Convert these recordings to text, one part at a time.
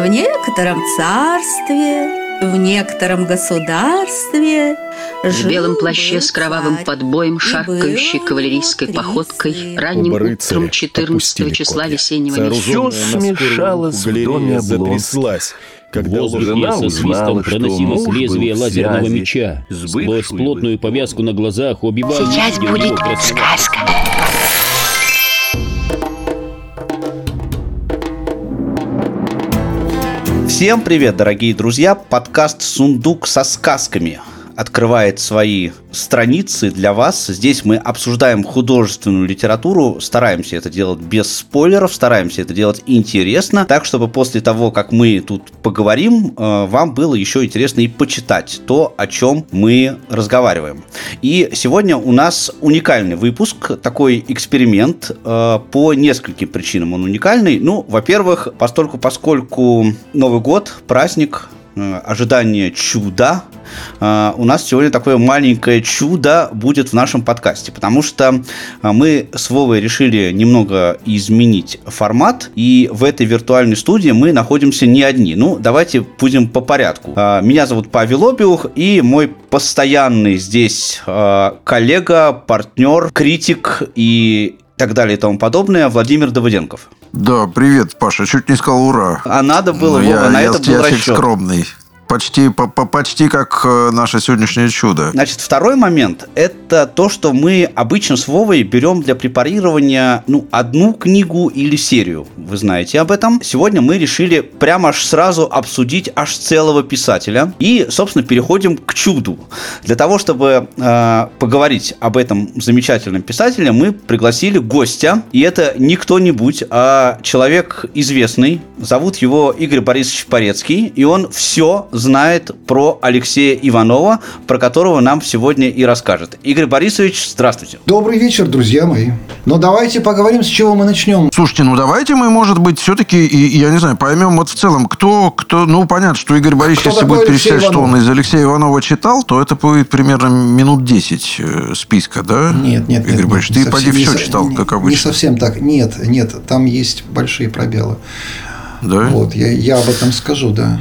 В некотором царстве, в некотором государстве В белом плаще с кровавым подбоем, шаркающей кавалерийской походкой, ранним утром 14 числа весеннего месяца. Все смешалось в доме Облонских. затряслась, когда жена со свистом что проносилось лезвие лазерного меча. Сквозь плотную повязку на глазах убивал Сейчас будет сказка. Всем привет, дорогие друзья! Подкаст «Сундук со сказками» открывает свои страницы для вас. Здесь мы обсуждаем художественную литературу, стараемся это делать без спойлеров, стараемся это делать интересно, так, чтобы после того, как мы тут поговорим, э, вам было еще интересно и почитать то, о чем мы разговариваем. И сегодня у нас уникальный выпуск, такой эксперимент э, по нескольким причинам он уникальный. Ну, во-первых, постольку, поскольку Новый год, праздник, ожидание чуда, э, у нас сегодня такое маленькое чудо будет в нашем подкасте, потому что э, мы с Вовой решили немного изменить формат, и в этой виртуальной студии мы находимся не одни. Ну, давайте будем по порядку. Э, Меня зовут Павел Обиух, и мой постоянный здесь э, коллега, партнер, критик и так далее и тому подобное Владимир Давыденков. Да, привет, Паша. Чуть не сказал ура. А надо было, Ну, Вова, я, на я, это я был человек расчет. скромный. Почти, по, по- почти как э, наше сегодняшнее чудо. Значит, второй момент – это то, что мы обычно с Вовой берем для препарирования ну, одну книгу или серию. Вы знаете об этом. Сегодня мы решили прямо аж сразу обсудить аж целого писателя. И, собственно, переходим к чуду. Для того, чтобы э, поговорить об этом замечательном писателе, мы пригласили гостя. И это не кто-нибудь, а человек известный. Зовут его Игорь Борисович Порецкий. И он все знает про Алексея Иванова, про которого нам сегодня и расскажет. Игорь Борисович, здравствуйте. Добрый вечер, друзья мои. Но давайте поговорим, с чего мы начнем. Слушайте, ну давайте мы, может быть, все-таки, и, я не знаю, поймем вот в целом, кто, кто, ну понятно, что Игорь Борисович, Кто если будет перечислять, что он из Алексея Иванова читал, то это будет примерно минут 10 э, списка, да? Нет, нет, Игорь нет, Борисович, нет, ты совсем поди не все со- читал, не- как Не обычно. совсем так. Нет, нет, там есть большие пробелы. Да? Вот, я, я об этом скажу, да.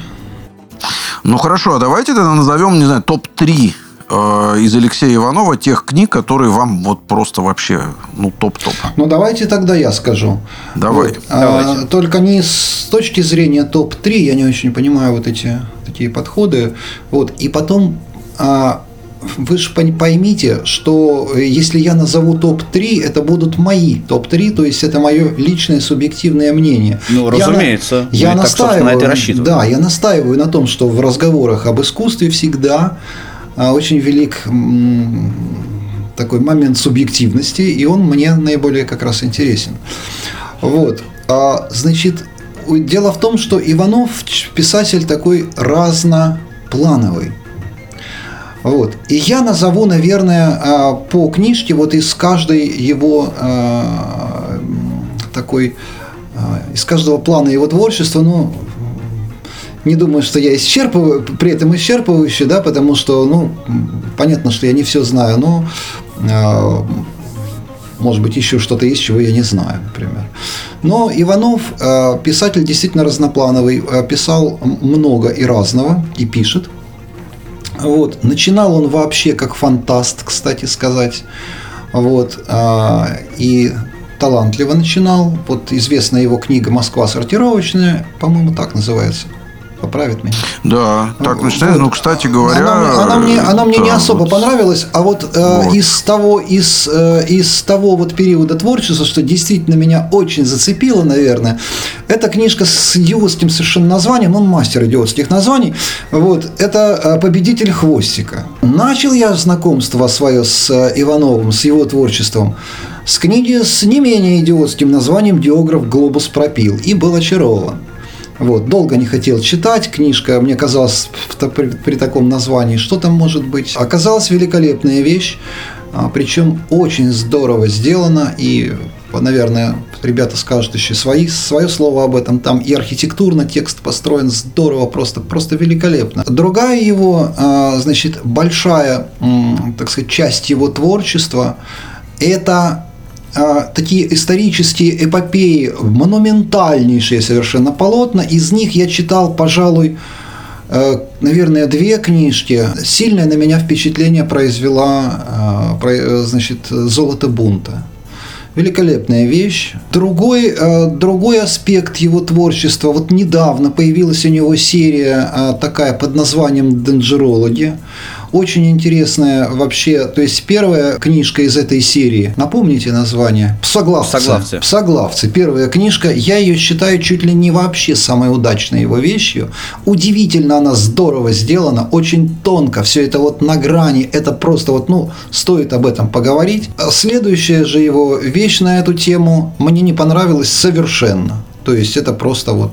Ну хорошо, а давайте тогда назовем, не знаю, топ-3 э, из Алексея Иванова тех книг, которые вам вот просто вообще, ну, топ-топ. Ну, давайте тогда я скажу. Давай. Вот, а, только не с точки зрения топ-3, я не очень понимаю вот эти такие подходы. Вот, и потом а, вы же поймите, что э, если я назову топ-3, это будут мои топ-3, то есть это мое личное субъективное мнение. Ну, Я на- разумеется. Я Мы так, настаиваю, на это и рассчитываем. Да, я настаиваю на том, что в разговорах об искусстве всегда а, очень велик такой момент субъективности, и он мне наиболее как раз интересен. Вот. А, значит, дело в том, что Иванов писатель такой разноплановый. Вот. И я назову, наверное, а, по книжке вот из каждой его а, такой а, из каждого плана его творчества, ну, не думаю, что я исчерпываю, при этом исчерпывающий, да, потому что, ну, понятно, что я не все знаю, но может быть, еще что-то есть, чего я не знаю, например. Но Иванов, писатель действительно разноплановый, писал много и разного, и пишет. Вот. Начинал он вообще как фантаст, кстати сказать. Вот. а, И талантливо начинал. Вот известная его книга «Москва сортировочная», по-моему, так называется. Поправит меня. Да, так начинается. Вот. Ну, кстати говоря... Она, мне- она мне, она мне не особо вот. понравилась, а вот, э, Вот. из того, из, э, из того вот периода творчества, что действительно меня очень зацепило, наверное, это книжка с идиотским совершенно названием, он мастер идиотских названий, вот, это э, «Победитель хвостика». Начал я знакомство свое с э, Ивановым, с его творчеством, с книги с не менее идиотским названием «Диограф глобус пропил» и был очарован. Вот, долго не хотел читать, книжка, мне казалось, при, при таком названии, что там может быть. Оказалась великолепная вещь, а, причем очень здорово сделана, и, наверное, ребята скажут еще свои, свое слово об этом, там и архитектурно текст построен здорово, просто, просто великолепно. Другая его, а, значит, большая, так сказать, часть его творчества – это такие исторические эпопеи, монументальнейшие совершенно полотна. Из них я читал, пожалуй, э, наверное, две книжки. Сильное на меня впечатление произвела э, значит, «Золото бунта». Великолепная вещь. Другой, э, другой аспект его творчества. Вот недавно появилась у него серия такая под названием «Денджерологи». Очень интересная вообще, то есть первая книжка из этой серии, напомните название? Псоглавцы. Псоглавцы. Псоглавцы. Первая книжка, я ее считаю чуть ли не вообще самой удачной его вещью. Удивительно она здорово сделана, очень тонко, все это вот на грани, это просто вот, ну, стоит об этом поговорить. Следующая же его вещь на эту тему мне не понравилась совершенно. То есть это просто вот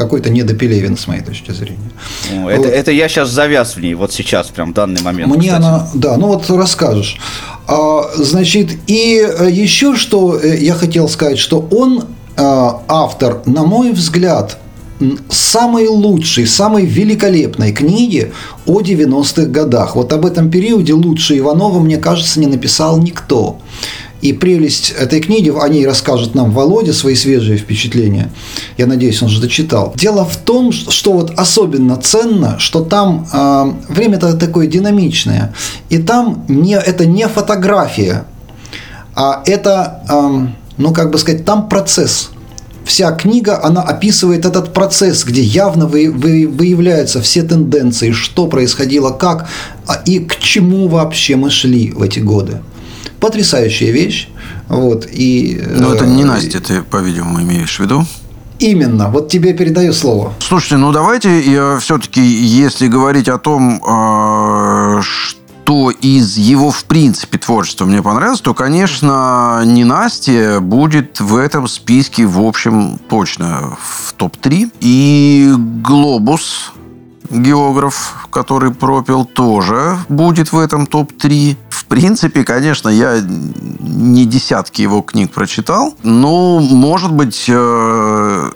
какой-то недопелевин, с моей точки зрения. Ну, это, вот. это я сейчас завяз в ней, вот сейчас, прям в данный момент. Мне кстати. она, да, ну вот расскажешь. А, значит, и э, еще что э, я хотел сказать, что он, а, автор, на мой взгляд, самой лучшей, самой великолепной книги о 90-х годах. Вот об этом периоде лучше Иванова, мне кажется, не написал никто. И прелесть этой книги, о ней расскажет нам Володя свои свежие впечатления. Я надеюсь, он же дочитал. Дело в том, что вот особенно ценно, что там э, время-то такое динамичное. И там не, это не фотография, а это, э, ну как бы сказать, там процесс вся книга, она описывает этот процесс, где явно вы, вы, выявляются все тенденции, что происходило, как а, и к чему вообще мы шли в эти годы потрясающая вещь. Вот, и, Но это не э, Настя, ты, по-видимому, имеешь в виду? Именно. Вот тебе передаю слово. Слушайте, ну давайте я все-таки, если говорить о том, э, что из его, в принципе, творчества мне понравилось, то, конечно, не Настя будет в этом списке, в общем, точно в топ-3. И «Глобус», географ, который пропил, тоже будет в этом топ-3. В принципе, конечно, я не десятки его книг прочитал, но, может быть, э,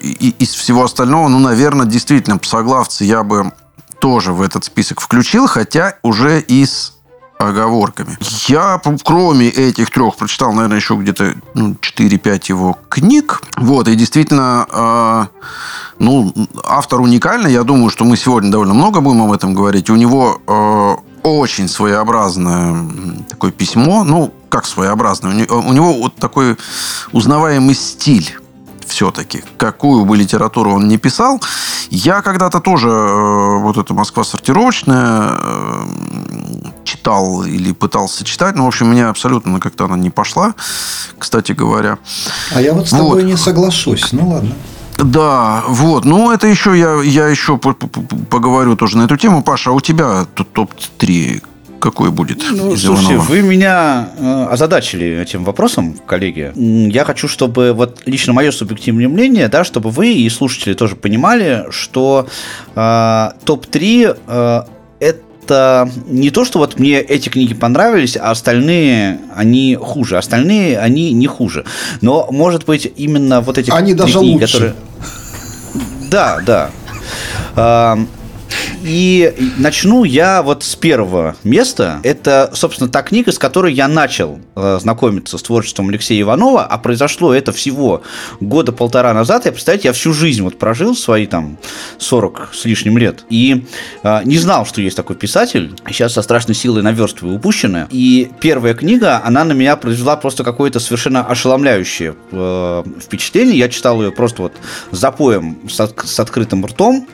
из всего остального, ну, наверное, действительно, псоглавцы я бы тоже в этот список включил, хотя уже из оговорками. Я, кроме этих трех, прочитал, наверное, еще где-то ну, 4-5 его книг. Вот, и действительно, э, ну, автор уникальный. Я думаю, что мы сегодня довольно много будем об этом говорить. У него э, очень своеобразное такое письмо. Ну, как своеобразное? У него, у него вот такой узнаваемый стиль все-таки, какую бы литературу он не писал. Я когда-то тоже э, вот эта Москва сортировочная э, читал или пытался читать, но, в общем, меня абсолютно как-то она не пошла, кстати говоря. А я вот с тобой вот. не соглашусь. Ну, ладно. Да, вот. Ну, это еще я, я еще поговорю тоже на эту тему. Паша, а у тебя тут топ-3 какой будет ну, из слушайте, Иванова? вы меня э, озадачили этим вопросом, коллеги. Я хочу, чтобы вот лично мое субъективное мнение, да, чтобы вы и слушатели тоже понимали, что э, топ-3 э, это это не то, что вот мне эти книги понравились, а остальные, они хуже. Остальные, они не хуже. Но, может быть, именно вот эти они даже книги, лучше. которые... Да, да. И начну я вот с первого места. Это, собственно, та книга, с которой я начал э, знакомиться с творчеством Алексея Иванова, а произошло это всего года полтора назад. Я, представляете, я всю жизнь вот прожил свои там 40 с лишним лет и э, не знал, что есть такой писатель. Сейчас со страшной силой наверстываю упущенное. И первая книга, она на меня произвела просто какое-то совершенно ошеломляющее э, впечатление. Я читал ее просто вот запоем с, от, с открытым ртом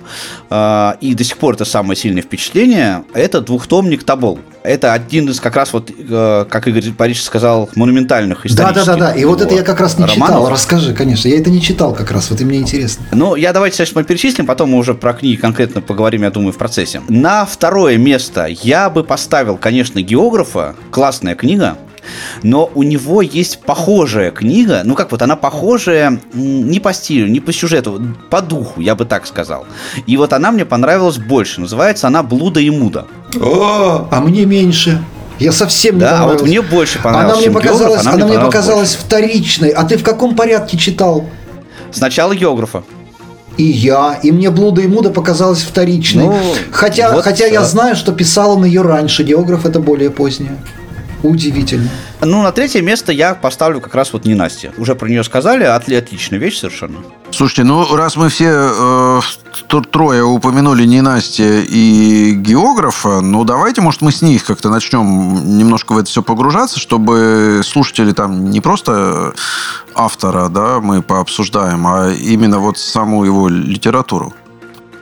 э, и до сих пор это самое сильное впечатление, это двухтомник Табол. Это один из как раз вот, э, как Игорь Борисович сказал, монументальных исторических Да, да, да, да. И вот это я как раз не романов. читал. Расскажи, конечно. Я это не читал как раз. Вот и мне интересно. Ну, я давайте сейчас мы перечислим, потом мы уже про книги конкретно поговорим, я думаю, в процессе. На второе место я бы поставил, конечно, географа. Классная книга но у него есть похожая книга, ну как вот она похожая не по стилю, не по сюжету, по духу, я бы так сказал. И вот она мне понравилась больше. Называется она «Блуда и муда». О, а мне меньше. Я совсем не да, а вот мне больше понравилась. Она мне показалась, она, она мне показалась вторичной. А ты в каком порядке читал? Сначала географа. И я, и мне блуда и муда показалось вторичной. Ну, хотя, вот, хотя я знаю, что писал он ее раньше. Географ это более позднее. Удивительно. Ну, на третье место я поставлю как раз вот не Настя. Уже про нее сказали, отли отличная вещь совершенно. Слушайте, ну раз мы все э, трое упомянули не Настя и географа, ну давайте, может, мы с них как-то начнем немножко в это все погружаться, чтобы слушатели там не просто автора, да, мы пообсуждаем, а именно вот саму его литературу.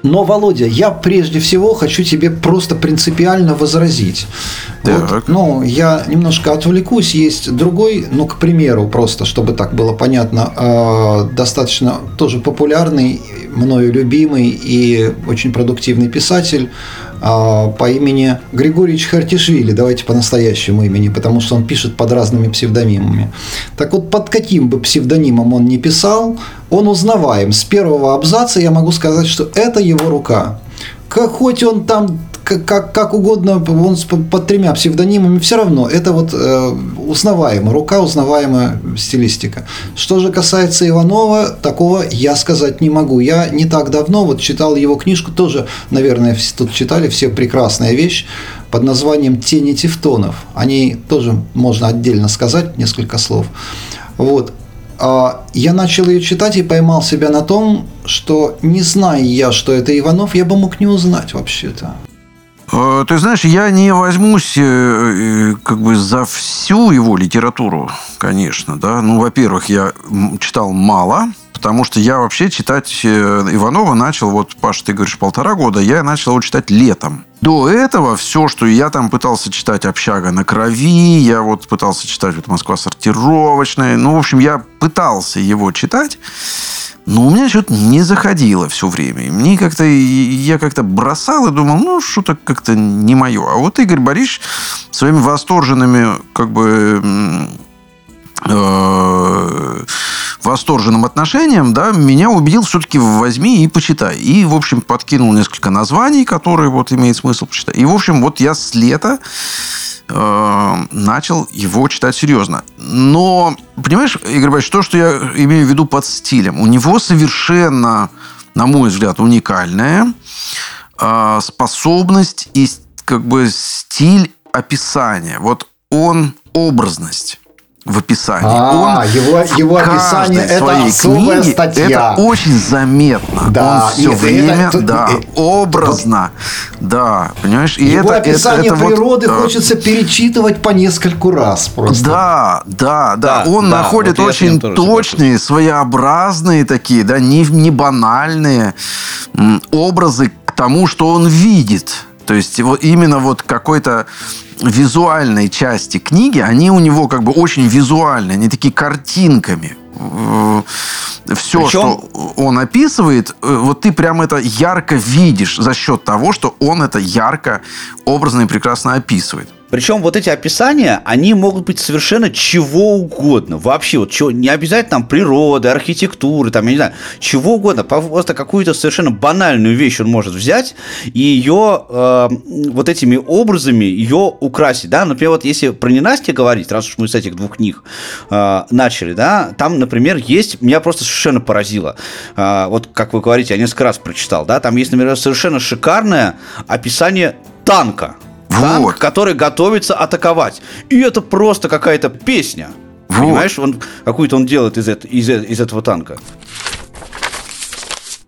Но, Володя, я прежде всего хочу тебе просто принципиально возразить. Вот, ну, я немножко отвлекусь. Есть другой, ну, к примеру, просто, чтобы так было понятно, э, достаточно тоже популярный, мною любимый и очень продуктивный писатель по имени Григорьевич Хартишвили, давайте по настоящему имени, потому что он пишет под разными псевдонимами. Так вот, под каким бы псевдонимом он ни писал, он узнаваем. С первого абзаца я могу сказать, что это его рука. Как, хоть он там как, как, как угодно, он под тремя псевдонимами, все равно это вот э, узнаваемо, рука узнаваемая стилистика. Что же касается Иванова, такого я сказать не могу. Я не так давно вот читал его книжку, тоже, наверное, тут читали, все прекрасная вещь, под названием «Тени тевтонов». О ней тоже можно отдельно сказать несколько слов. Вот. А я начал ее читать и поймал себя на том, что не зная я, что это Иванов, я бы мог не узнать вообще-то. Э, ты знаешь, я не возьмусь э, э, как бы за всю его литературу, конечно, да. Ну, во-первых, я читал мало, потому что я вообще читать Иванова начал, вот, Паша, ты говоришь, полтора года, я начал его читать летом. До этого все, что я там пытался читать «Общага на крови», я вот пытался читать вот «Москва сортировочная», ну, в общем, я пытался его читать, но у меня что-то не заходило все время. Мне как-то, я как-то бросал и думал, ну, что-то как-то не мое. А вот Игорь Борисович своими восторженными, как бы, э, восторженным отношением, да, меня убедил все-таки возьми и почитай. И, в общем, подкинул несколько названий, которые вот имеет смысл почитать. И, в общем, вот я с лета Э, начал его читать серьезно. Но, понимаешь, Игорь Борисович, то, что я имею в виду под стилем, у него совершенно, на мой взгляд, уникальная э, способность и как бы стиль описания. Вот он образность в описании. А, он его, его описание это особая книге, статья. Это очень заметно. Да, он все время, это, да, это, образно, это, да, понимаешь? И его это, описание это, это природы вот, хочется перечитывать по нескольку раз просто. Да, да, да. да он да, находит вот очень точные, своеобразные такие, да, не, не банальные образы к тому, что он видит. То есть вот именно вот какой-то визуальной части книги, они у него как бы очень визуальные, они такие картинками. Все, Причем... что он описывает, э, вот ты прям это ярко видишь за счет того, что он это ярко, образно и прекрасно описывает. Причем вот эти описания, они могут быть совершенно чего угодно. Вообще, вот чего, не обязательно там природы, архитектуры, там, я не знаю, чего угодно. Просто какую-то совершенно банальную вещь он может взять и ее э, вот этими образами ее украсить. Да? Например, вот если про ненастье говорить, раз уж мы с этих двух книг э, начали, да, там, например, есть, меня просто совершенно поразило. Э, вот, как вы говорите, я несколько раз прочитал, да, там есть, например, совершенно шикарное описание танка танк, вот. который готовится атаковать. И это просто какая-то песня. Вот. Понимаешь, он какую-то он делает из, это, из, из этого танка.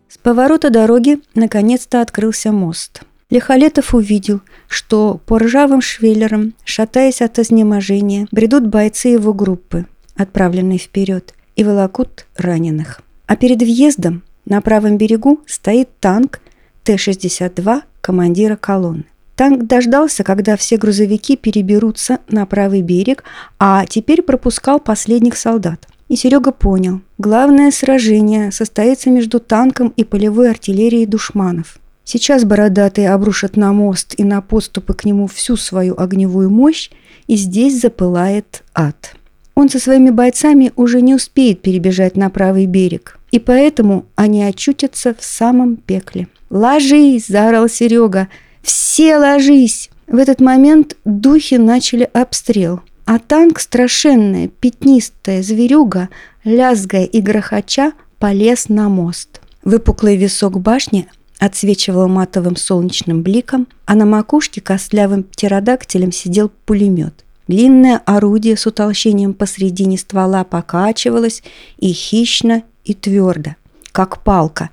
С поворота дороги наконец-то открылся мост. Лихолетов увидел, что по ржавым швеллерам, шатаясь от изнеможения, бредут бойцы его группы, отправленные вперед, и волокут раненых. А перед въездом на правом берегу стоит танк Т-62 командира колонны. Танк дождался, когда все грузовики переберутся на правый берег, а теперь пропускал последних солдат. И Серега понял, главное сражение состоится между танком и полевой артиллерией душманов. Сейчас бородатые обрушат на мост и на подступы к нему всю свою огневую мощь, и здесь запылает ад. Он со своими бойцами уже не успеет перебежать на правый берег, и поэтому они очутятся в самом пекле. «Ложись!» – заорал Серега. «Все ложись!» В этот момент духи начали обстрел, а танк, страшенная, пятнистая зверюга, лязгая и грохоча, полез на мост. Выпуклый висок башни отсвечивал матовым солнечным бликом, а на макушке костлявым птеродактилем сидел пулемет. Длинное орудие с утолщением посредине ствола покачивалось и хищно, и твердо, как палка,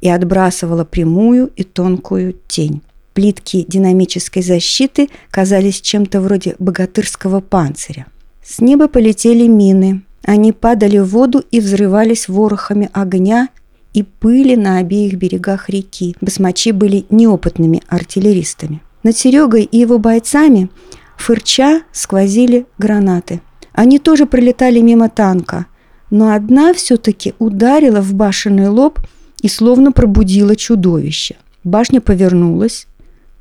и отбрасывало прямую и тонкую тень. Плитки динамической защиты казались чем-то вроде богатырского панциря. С неба полетели мины. Они падали в воду и взрывались ворохами огня и пыли на обеих берегах реки. Басмачи были неопытными артиллеристами. Над Серегой и его бойцами, фырча, сквозили гранаты. Они тоже пролетали мимо танка, но одна все-таки ударила в башенный лоб и словно пробудила чудовище. Башня повернулась,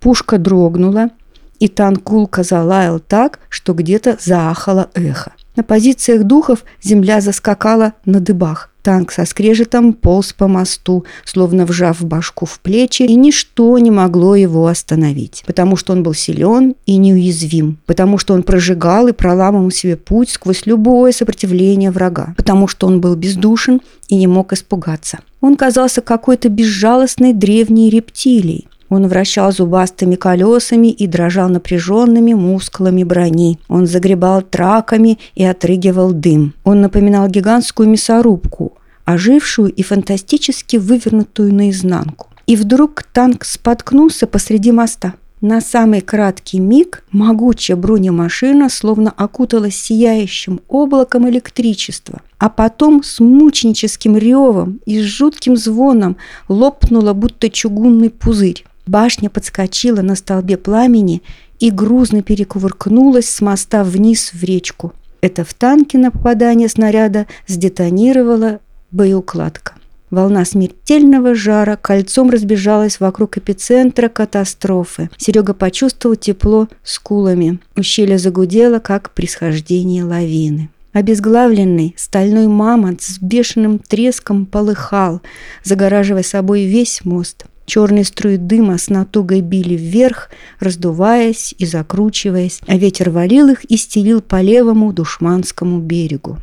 пушка дрогнула, и танк гулко залаял так, что где-то заахало эхо. На позициях духов земля заскакала на дыбах. Танк со скрежетом полз по мосту, словно вжав башку в плечи, и ничто не могло его остановить, потому что он был силен и неуязвим, потому что он прожигал и проламывал себе путь сквозь любое сопротивление врага, потому что он был бездушен и не мог испугаться. Он казался какой-то безжалостной древней рептилией, он вращал зубастыми колесами и дрожал напряженными мускулами брони. Он загребал траками и отрыгивал дым. Он напоминал гигантскую мясорубку, ожившую и фантастически вывернутую наизнанку. И вдруг танк споткнулся посреди моста. На самый краткий миг могучая бронемашина словно окуталась сияющим облаком электричества, а потом с мученическим ревом и с жутким звоном лопнула будто чугунный пузырь. Башня подскочила на столбе пламени и грузно перекувыркнулась с моста вниз в речку. Это в танке на попадание снаряда сдетонировала боеукладка. Волна смертельного жара кольцом разбежалась вокруг эпицентра катастрофы. Серега почувствовал тепло скулами. Ущелье загудело, как при схождении лавины. Обезглавленный стальной мамонт с бешеным треском полыхал, загораживая собой весь мост – Черные струи дыма с натугой били вверх, раздуваясь и закручиваясь, а ветер валил их и стелил по левому душманскому берегу.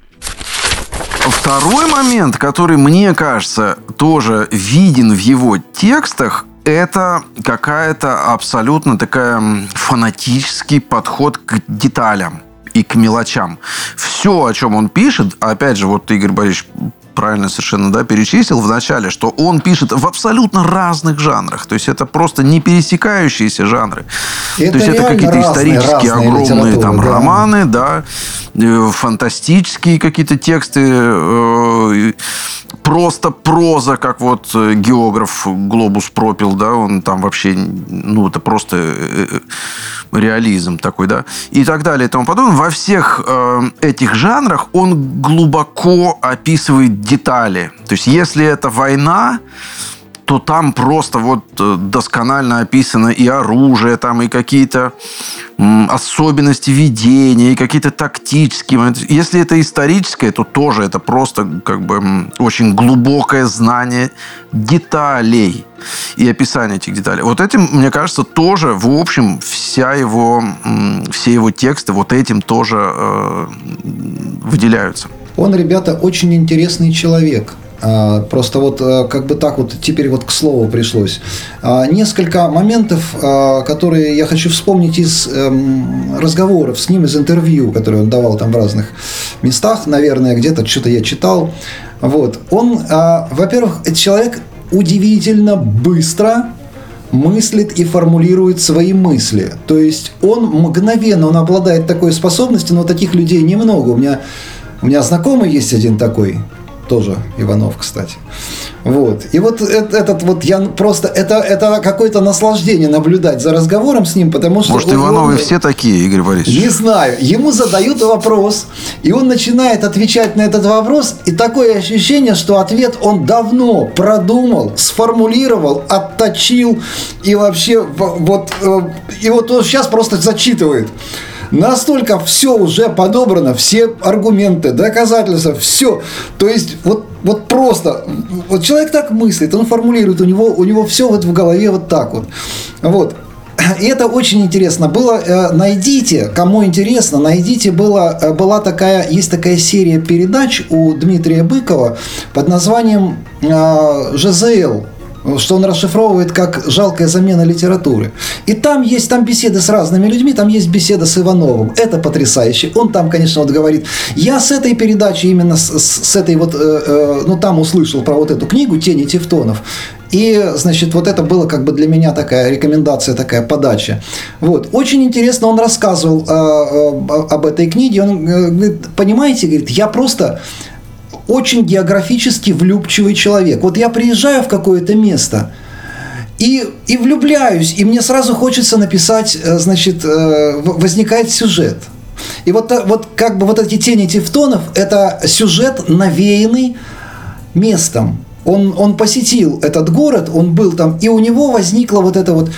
Второй момент, который, мне кажется, тоже виден в его текстах, это какая-то абсолютно такая фанатический подход к деталям и к мелочам. Все, о чем он пишет, опять же, вот Игорь Борисович правильно совершенно да, перечислил в начале, что он пишет в абсолютно разных жанрах. То есть это просто не пересекающиеся жанры. Это То есть это какие-то исторические разные огромные там да. романы, да, э, фантастические какие-то тексты, э, просто проза, как вот э, географ Глобус пропил, да, он там вообще, ну, это просто реализм такой, да, и так далее и тому подобное. Во всех э, этих жанрах он глубоко описывает детали. То есть, если это война, то там просто вот э, досконально описано и оружие, там и какие-то особенности ведения, и какие-то тактические моменты. Если это историческое, то тоже это просто как бы очень глубокое знание деталей и описание этих деталей. Вот этим, мне кажется, тоже, в общем, вся его, все его тексты вот этим тоже э, выделяются. Он, ребята, очень интересный человек. А, просто вот э, как бы так вот теперь вот к слову пришлось. А, несколько моментов, а, которые я хочу вспомнить из эм, разговоров с ним, из интервью, которые он давал там в разных местах, наверное, где-то что-то я читал. Вот. Он, во-первых, человек удивительно быстро мыслит и формулирует свои мысли. То есть он мгновенно, он обладает такой способностью, но таких людей немного. У меня, у меня знакомый есть один такой, тоже Иванов, кстати. Вот. И вот этот вот я просто это это какое-то наслаждение наблюдать за разговором с ним, потому что может он, Ивановы он, все такие, Игорь Борисович. Не знаю. Ему задают вопрос, и он начинает отвечать на этот вопрос, и такое ощущение, что ответ он давно продумал, сформулировал, отточил и вообще вот э, и вот он сейчас просто зачитывает. Настолько все уже подобрано, все аргументы, доказательства, все. То есть вот, вот просто, вот человек так мыслит, он формулирует, у него, у него все вот в голове вот так вот. Вот. И это очень интересно было. Э, найдите, кому интересно, найдите, было, э, была такая, есть такая серия передач у Дмитрия Быкова под названием э, «ЖЗЛ», что он расшифровывает как «жалкая замена литературы». И там есть там беседы с разными людьми, там есть беседа с Ивановым. Это потрясающе. Он там, конечно, вот говорит, я с этой передачи, именно с, с этой вот, э, э, ну там услышал про вот эту книгу «Тени Тевтонов». И, значит, вот это было как бы для меня такая рекомендация, такая подача. Вот. Очень интересно он рассказывал э, э, об этой книге. Он э, говорит, понимаете, говорит, я просто очень географически влюбчивый человек. Вот я приезжаю в какое-то место, и, и влюбляюсь, и мне сразу хочется написать, э, значит, э, возникает сюжет. И вот, вот как бы вот эти тени тевтонов – это сюжет, навеянный местом он, он посетил этот город, он был там, и у него возникла вот эта вот...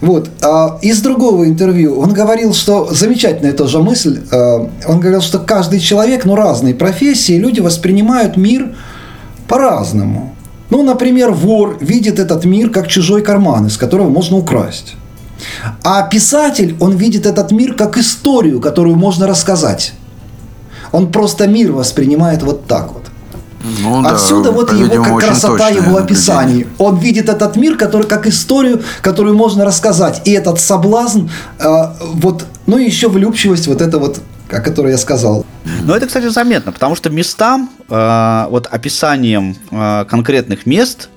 Вот. А из другого интервью он говорил, что... Замечательная тоже мысль. А, он говорил, что каждый человек, ну, разные профессии, люди воспринимают мир по-разному. Ну, например, вор видит этот мир как чужой карман, из которого можно украсть. А писатель, он видит этот мир как историю, которую можно рассказать. Он просто мир воспринимает вот так вот. Ну, Отсюда да, вот его как красота его описаний. Он видит этот мир, который как историю, которую можно рассказать. И этот соблазн, э, вот, ну и еще влюбчивость, вот это вот о которой я сказал. Но это, кстати, заметно, потому что местам, э, вот описанием э, конкретных мест,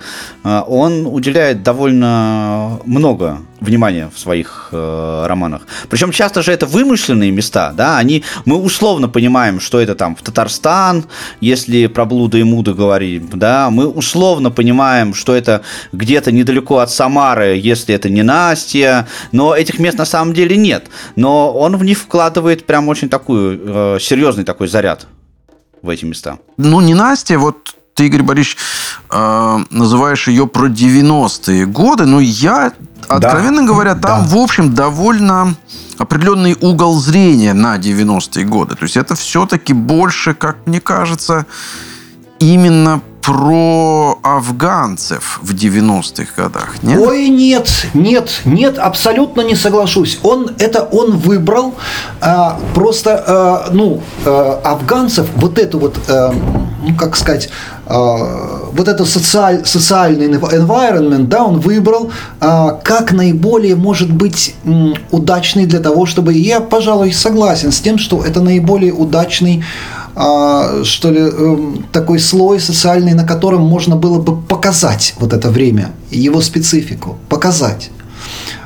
э, он уделяет довольно много внимания в своих э, романах. Причем часто же это вымышленные места, да, они, мы условно понимаем, что это там в Татарстан, если про блуда и муды говорим, да, мы условно понимаем, что это где-то недалеко от Самары, если это не Настя, но этих мест на самом деле нет. Но он в них вкладывает прям очень такую э, серьезный такой заряд в эти места. Ну, не Настя, вот ты, Игорь Борисович, э, называешь ее про 90-е годы, но я, откровенно да, говоря, там, да. в общем, довольно определенный угол зрения на 90-е годы. То есть это все-таки больше, как мне кажется, именно про афганцев в 90-х годах, нет? Ой, нет, нет, нет, абсолютно не соглашусь. Он, это он выбрал а, просто, а, ну, а, афганцев, вот эту вот, а, ну, как сказать, а, вот это социаль, социальный environment, да, он выбрал а, как наиболее, может быть, удачный для того, чтобы, я, пожалуй, согласен с тем, что это наиболее удачный что ли, эм, такой слой социальный, на котором можно было бы показать вот это время, его специфику, показать.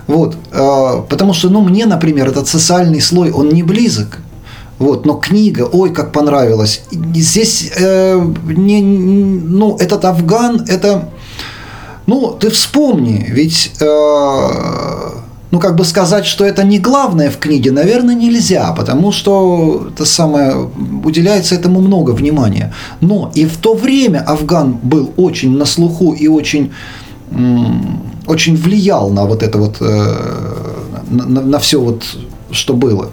Вот, а, потому что, ну, мне, например, этот социальный слой, он не близок. Вот, но книга, ой, как понравилась. Здесь, э, не, ну, этот Афган, это, ну, ты вспомни, ведь э, ну, как бы сказать, что это не главное в книге, наверное, нельзя, потому что это самое, уделяется этому много внимания. Но и в то время Афган был очень на слуху и очень, очень влиял на вот это вот, э, на, на, на все вот, что было.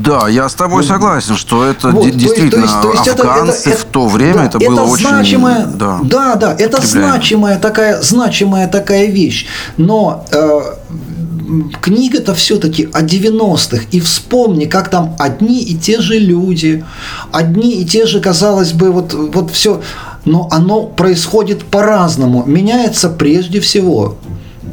Да, я с тобой ну, согласен, что это вот, действительно то есть, то есть, афганцы это, это, в то время да, это было это очень... Значимая, да, да, да, это значимая такая, значимая такая вещь. Но э, книга-то все-таки о 90-х. И вспомни, как там одни и те же люди, одни и те же, казалось бы, вот, вот все. Но оно происходит по-разному. Меняется прежде всего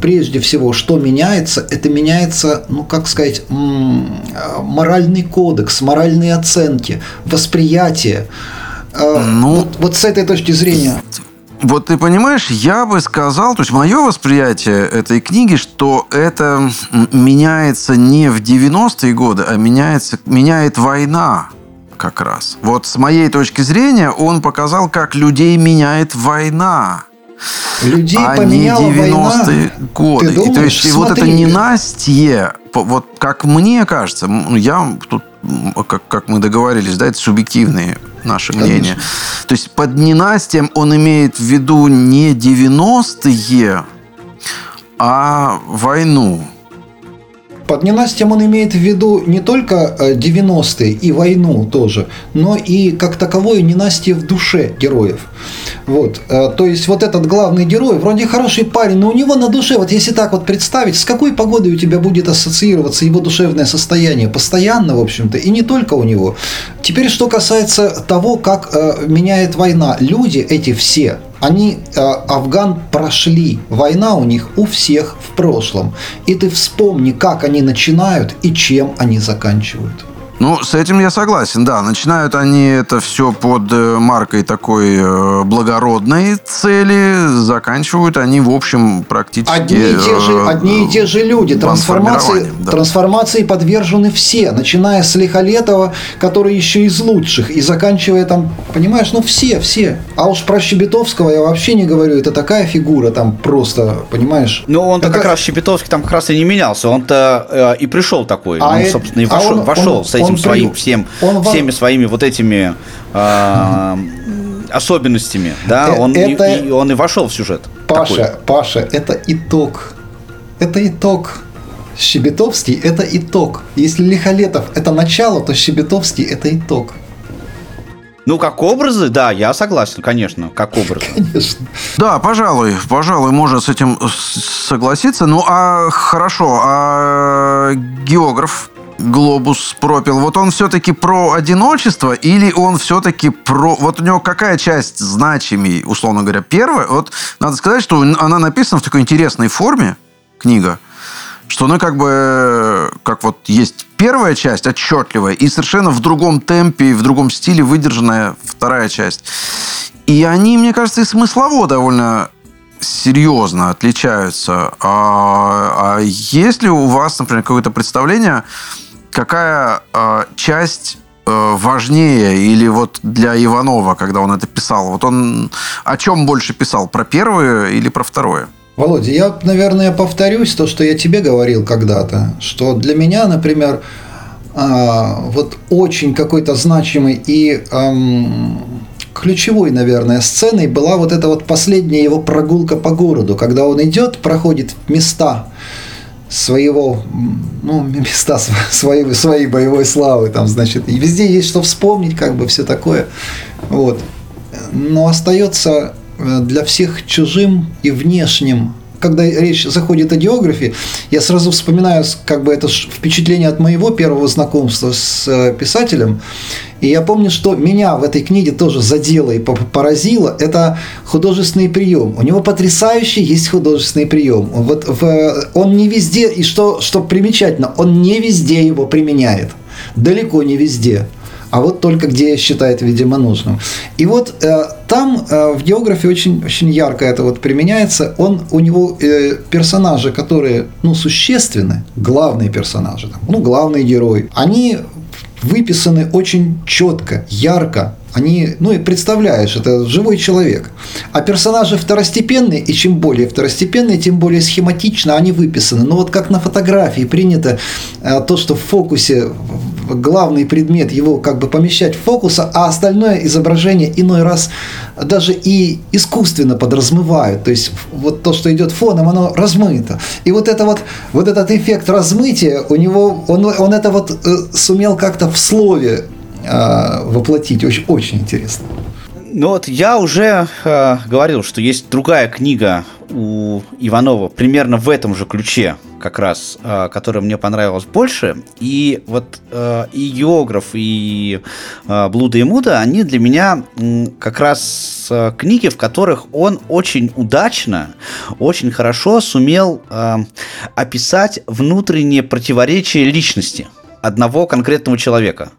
прежде всего, что меняется, это меняется, ну, как сказать, моральный кодекс, моральные оценки, восприятие. А, ну, вот, вот с этой точки зрения. Вот ты понимаешь, я бы сказал, то есть мое восприятие этой книги, что это меняется не в 90-е годы, а меняется, меняет война как раз. Вот с моей точки зрения он показал, как людей меняет война. Людей а не 90-е годы. Ты думаешь, и, то есть, смотри. вот это ненастье, вот как мне кажется, я тут, как, как мы договорились, да, это субъективные наше Конечно. мнение. То есть под ненастьем он имеет в виду не 90-е, а войну. Под ненастьем он имеет в виду не только 90-е э, и войну тоже, но и как таковое ненастье в душе героев. Вот. Э, то есть вот этот главный герой, вроде хороший парень, но у него на душе, вот если так вот представить, с какой погодой у тебя будет ассоциироваться его душевное состояние, постоянно, в общем-то, и не только у него. Теперь, что касается того, как э, меняет война. Люди эти все, Они э, Афган прошли. Война у них у всех в прошлом. И ты вспомни, как они начинают и чем они заканчивают. Ну, с этим я согласен, да. Начинают они это все под э, маркой такой э, благородной цели, заканчивают они, в общем, практически... Одни и те же, э, одни и те же люди. Трансформации, да. трансформации подвержены все, начиная с Лихолетова, который еще из лучших, и заканчивая там, понимаешь, ну все, все. А уж про Щебетовского я вообще не говорю, это такая фигура там просто, понимаешь? Ну, он-то как раз Щебетовский там как раз и не менялся, он-то э, и пришел такой, а он, это... собственно, и вошел, а он, вошел он, с этим этим он своим, всем, он всеми своими вот этими э, особенностями, да, э, он, это... и, и, он и вошел в сюжет. Паша, такой. Паша, это итог. Это итог. Щебетовский – это итог. Если Лихолетов – это начало, то Щебетовский – это итог. Ну, как образы, да, я согласен, конечно, как образы. Конечно. Да, пожалуй, пожалуй, можно с этим согласиться. Ну, а хорошо, а географ глобус пропил, вот он все-таки про одиночество или он все-таки про... Вот у него какая часть значимей, условно говоря, первая? Вот надо сказать, что она написана в такой интересной форме, книга, что она как бы, как вот есть первая часть отчетливая и совершенно в другом темпе, в другом стиле выдержанная вторая часть. И они, мне кажется, и смыслово довольно серьезно отличаются. А, а есть ли у вас, например, какое-то представление, какая э, часть э, важнее или вот для Иванова, когда он это писал? Вот он о чем больше писал, про первое или про второе? Володя, я, наверное, повторюсь то, что я тебе говорил когда-то, что для меня, например, э, вот очень какой-то значимый и эм, ключевой, наверное, сценой была вот эта вот последняя его прогулка по городу, когда он идет, проходит места, своего, ну, места своей, своей боевой славы, там, значит, и везде есть что вспомнить, как бы все такое, вот. Но остается э, для всех чужим и внешним когда речь заходит о географии, я сразу вспоминаю, как бы это впечатление от моего первого знакомства с э, писателем. И я помню, что меня в этой книге тоже задело и поразило. Это художественный прием. У него потрясающий есть художественный прием. Вот в, он не везде, и что, что примечательно, он не везде его применяет. Далеко не везде а вот только где считает, видимо, нужным. И вот э, там э, в географии очень, очень ярко это вот применяется. Он, у него э, персонажи, которые, ну, существенны, главные персонажи, там, ну, главный герой, они выписаны очень четко, ярко, они, ну и представляешь, это живой человек. А персонажи второстепенные, и чем более второстепенные, тем более схематично они выписаны. Но вот как на фотографии принято э, то, что в фокусе главный предмет, его как бы помещать в фокус, а остальное изображение иной раз даже и искусственно подразмывают. То есть вот то, что идет фоном, оно размыто. И вот это вот, вот этот эффект размытия, у него, он, он это вот э, сумел как-то в слове э, воплотить. Очень, очень интересно. Ну вот я уже э, говорил, что есть другая книга у Иванова примерно в этом же ключе, как раз, э, которая мне понравилась больше. И вот э, и географ, и э, Блуда и Муда, они для меня э, как раз э, книги, в которых он очень удачно, очень хорошо сумел э, описать внутренние противоречия личности одного конкретного человека.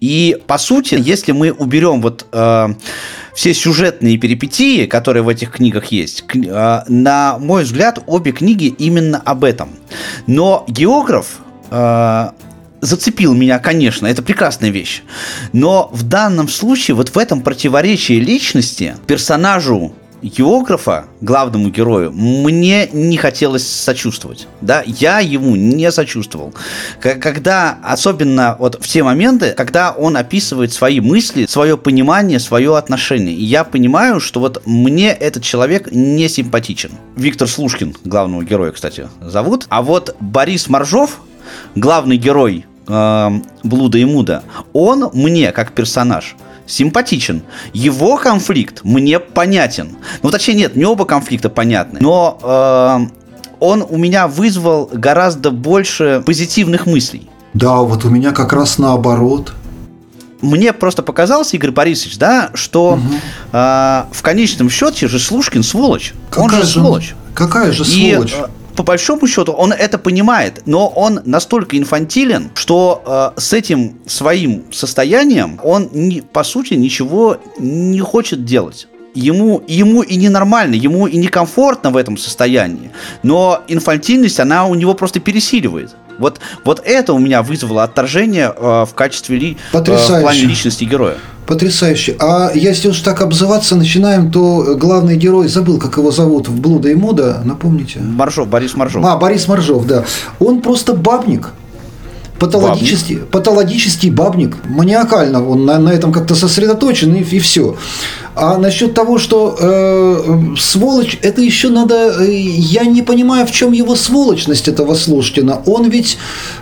И по сути, если мы уберем вот э, все сюжетные перипетии, которые в этих книгах есть, э, на мой взгляд, обе книги именно об этом. Но географ э, зацепил меня, конечно, это прекрасная вещь. Но в данном случае, вот в этом противоречии личности персонажу географа, главному герою, мне не хотелось сочувствовать. Да, я ему не сочувствовал. Когда, особенно вот в те моменты, когда он описывает свои мысли, свое понимание, свое отношение. И я понимаю, что вот мне этот человек не симпатичен. Виктор Слушкин, главного героя, кстати, зовут. А вот Борис Моржов, главный герой э, Блуда и Муда, он мне, как персонаж, симпатичен. Его конфликт мне понятен. Ну, точнее, нет, не оба конфликта понятны. Но э, он у меня вызвал гораздо больше позитивных мыслей. Да, вот у меня как раз наоборот. мне просто показалось, Игорь Борисович, да, что угу. э, в конечном счете же Слушкин сволочь. Какая он же сволочь. Какая же сволочь? И, по большому счету он это понимает, но он настолько инфантилен, что э, с этим своим состоянием он, не, по сути, ничего не хочет делать ему, ему и ненормально, ему и некомфортно в этом состоянии, но инфантильность, она у него просто пересиливает. Вот, вот это у меня вызвало отторжение э, в качестве ли, э, в плане личности героя. Потрясающе. А если уж так обзываться начинаем, то главный герой, забыл, как его зовут, в «Блуда и мода», напомните? Маржов, Борис Маржов. А, Борис Маржов, да. Он просто бабник. Патологический бабник, патологический бабник, маниакально он на, на этом как-то сосредоточен и, и все. А насчет того, что э, сволочь, это еще надо. Э, я не понимаю, в чем его сволочность этого Слушкина. Он ведь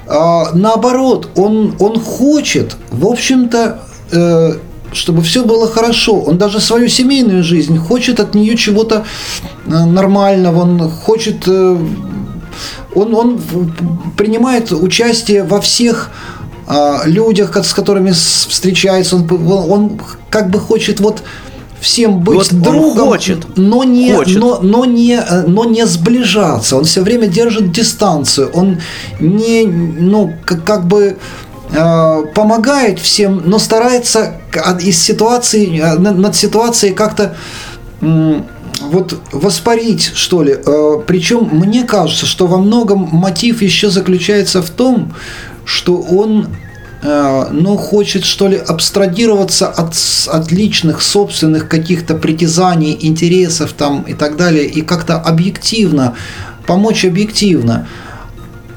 э, наоборот, он он хочет, в общем-то. Э, чтобы все было хорошо. Он даже свою семейную жизнь хочет от нее чего-то э, нормального, он хочет, э, он, он принимает участие во всех а, людях, с которыми встречается, он, он как бы хочет вот всем быть вот другом, хочет, но не, хочет. Но, но не, но не сближаться. Он все время держит дистанцию. Он не, ну, как, как бы Э, помогает всем, но старается из ситуации, над ситуацией как-то вот воспарить, что ли. Э, Причем мне кажется, что во многом мотив еще заключается в том, что он ну, хочет, что ли, абстрагироваться от, от личных, собственных каких-то притязаний, интересов там и так далее, и как-то объективно, помочь объективно.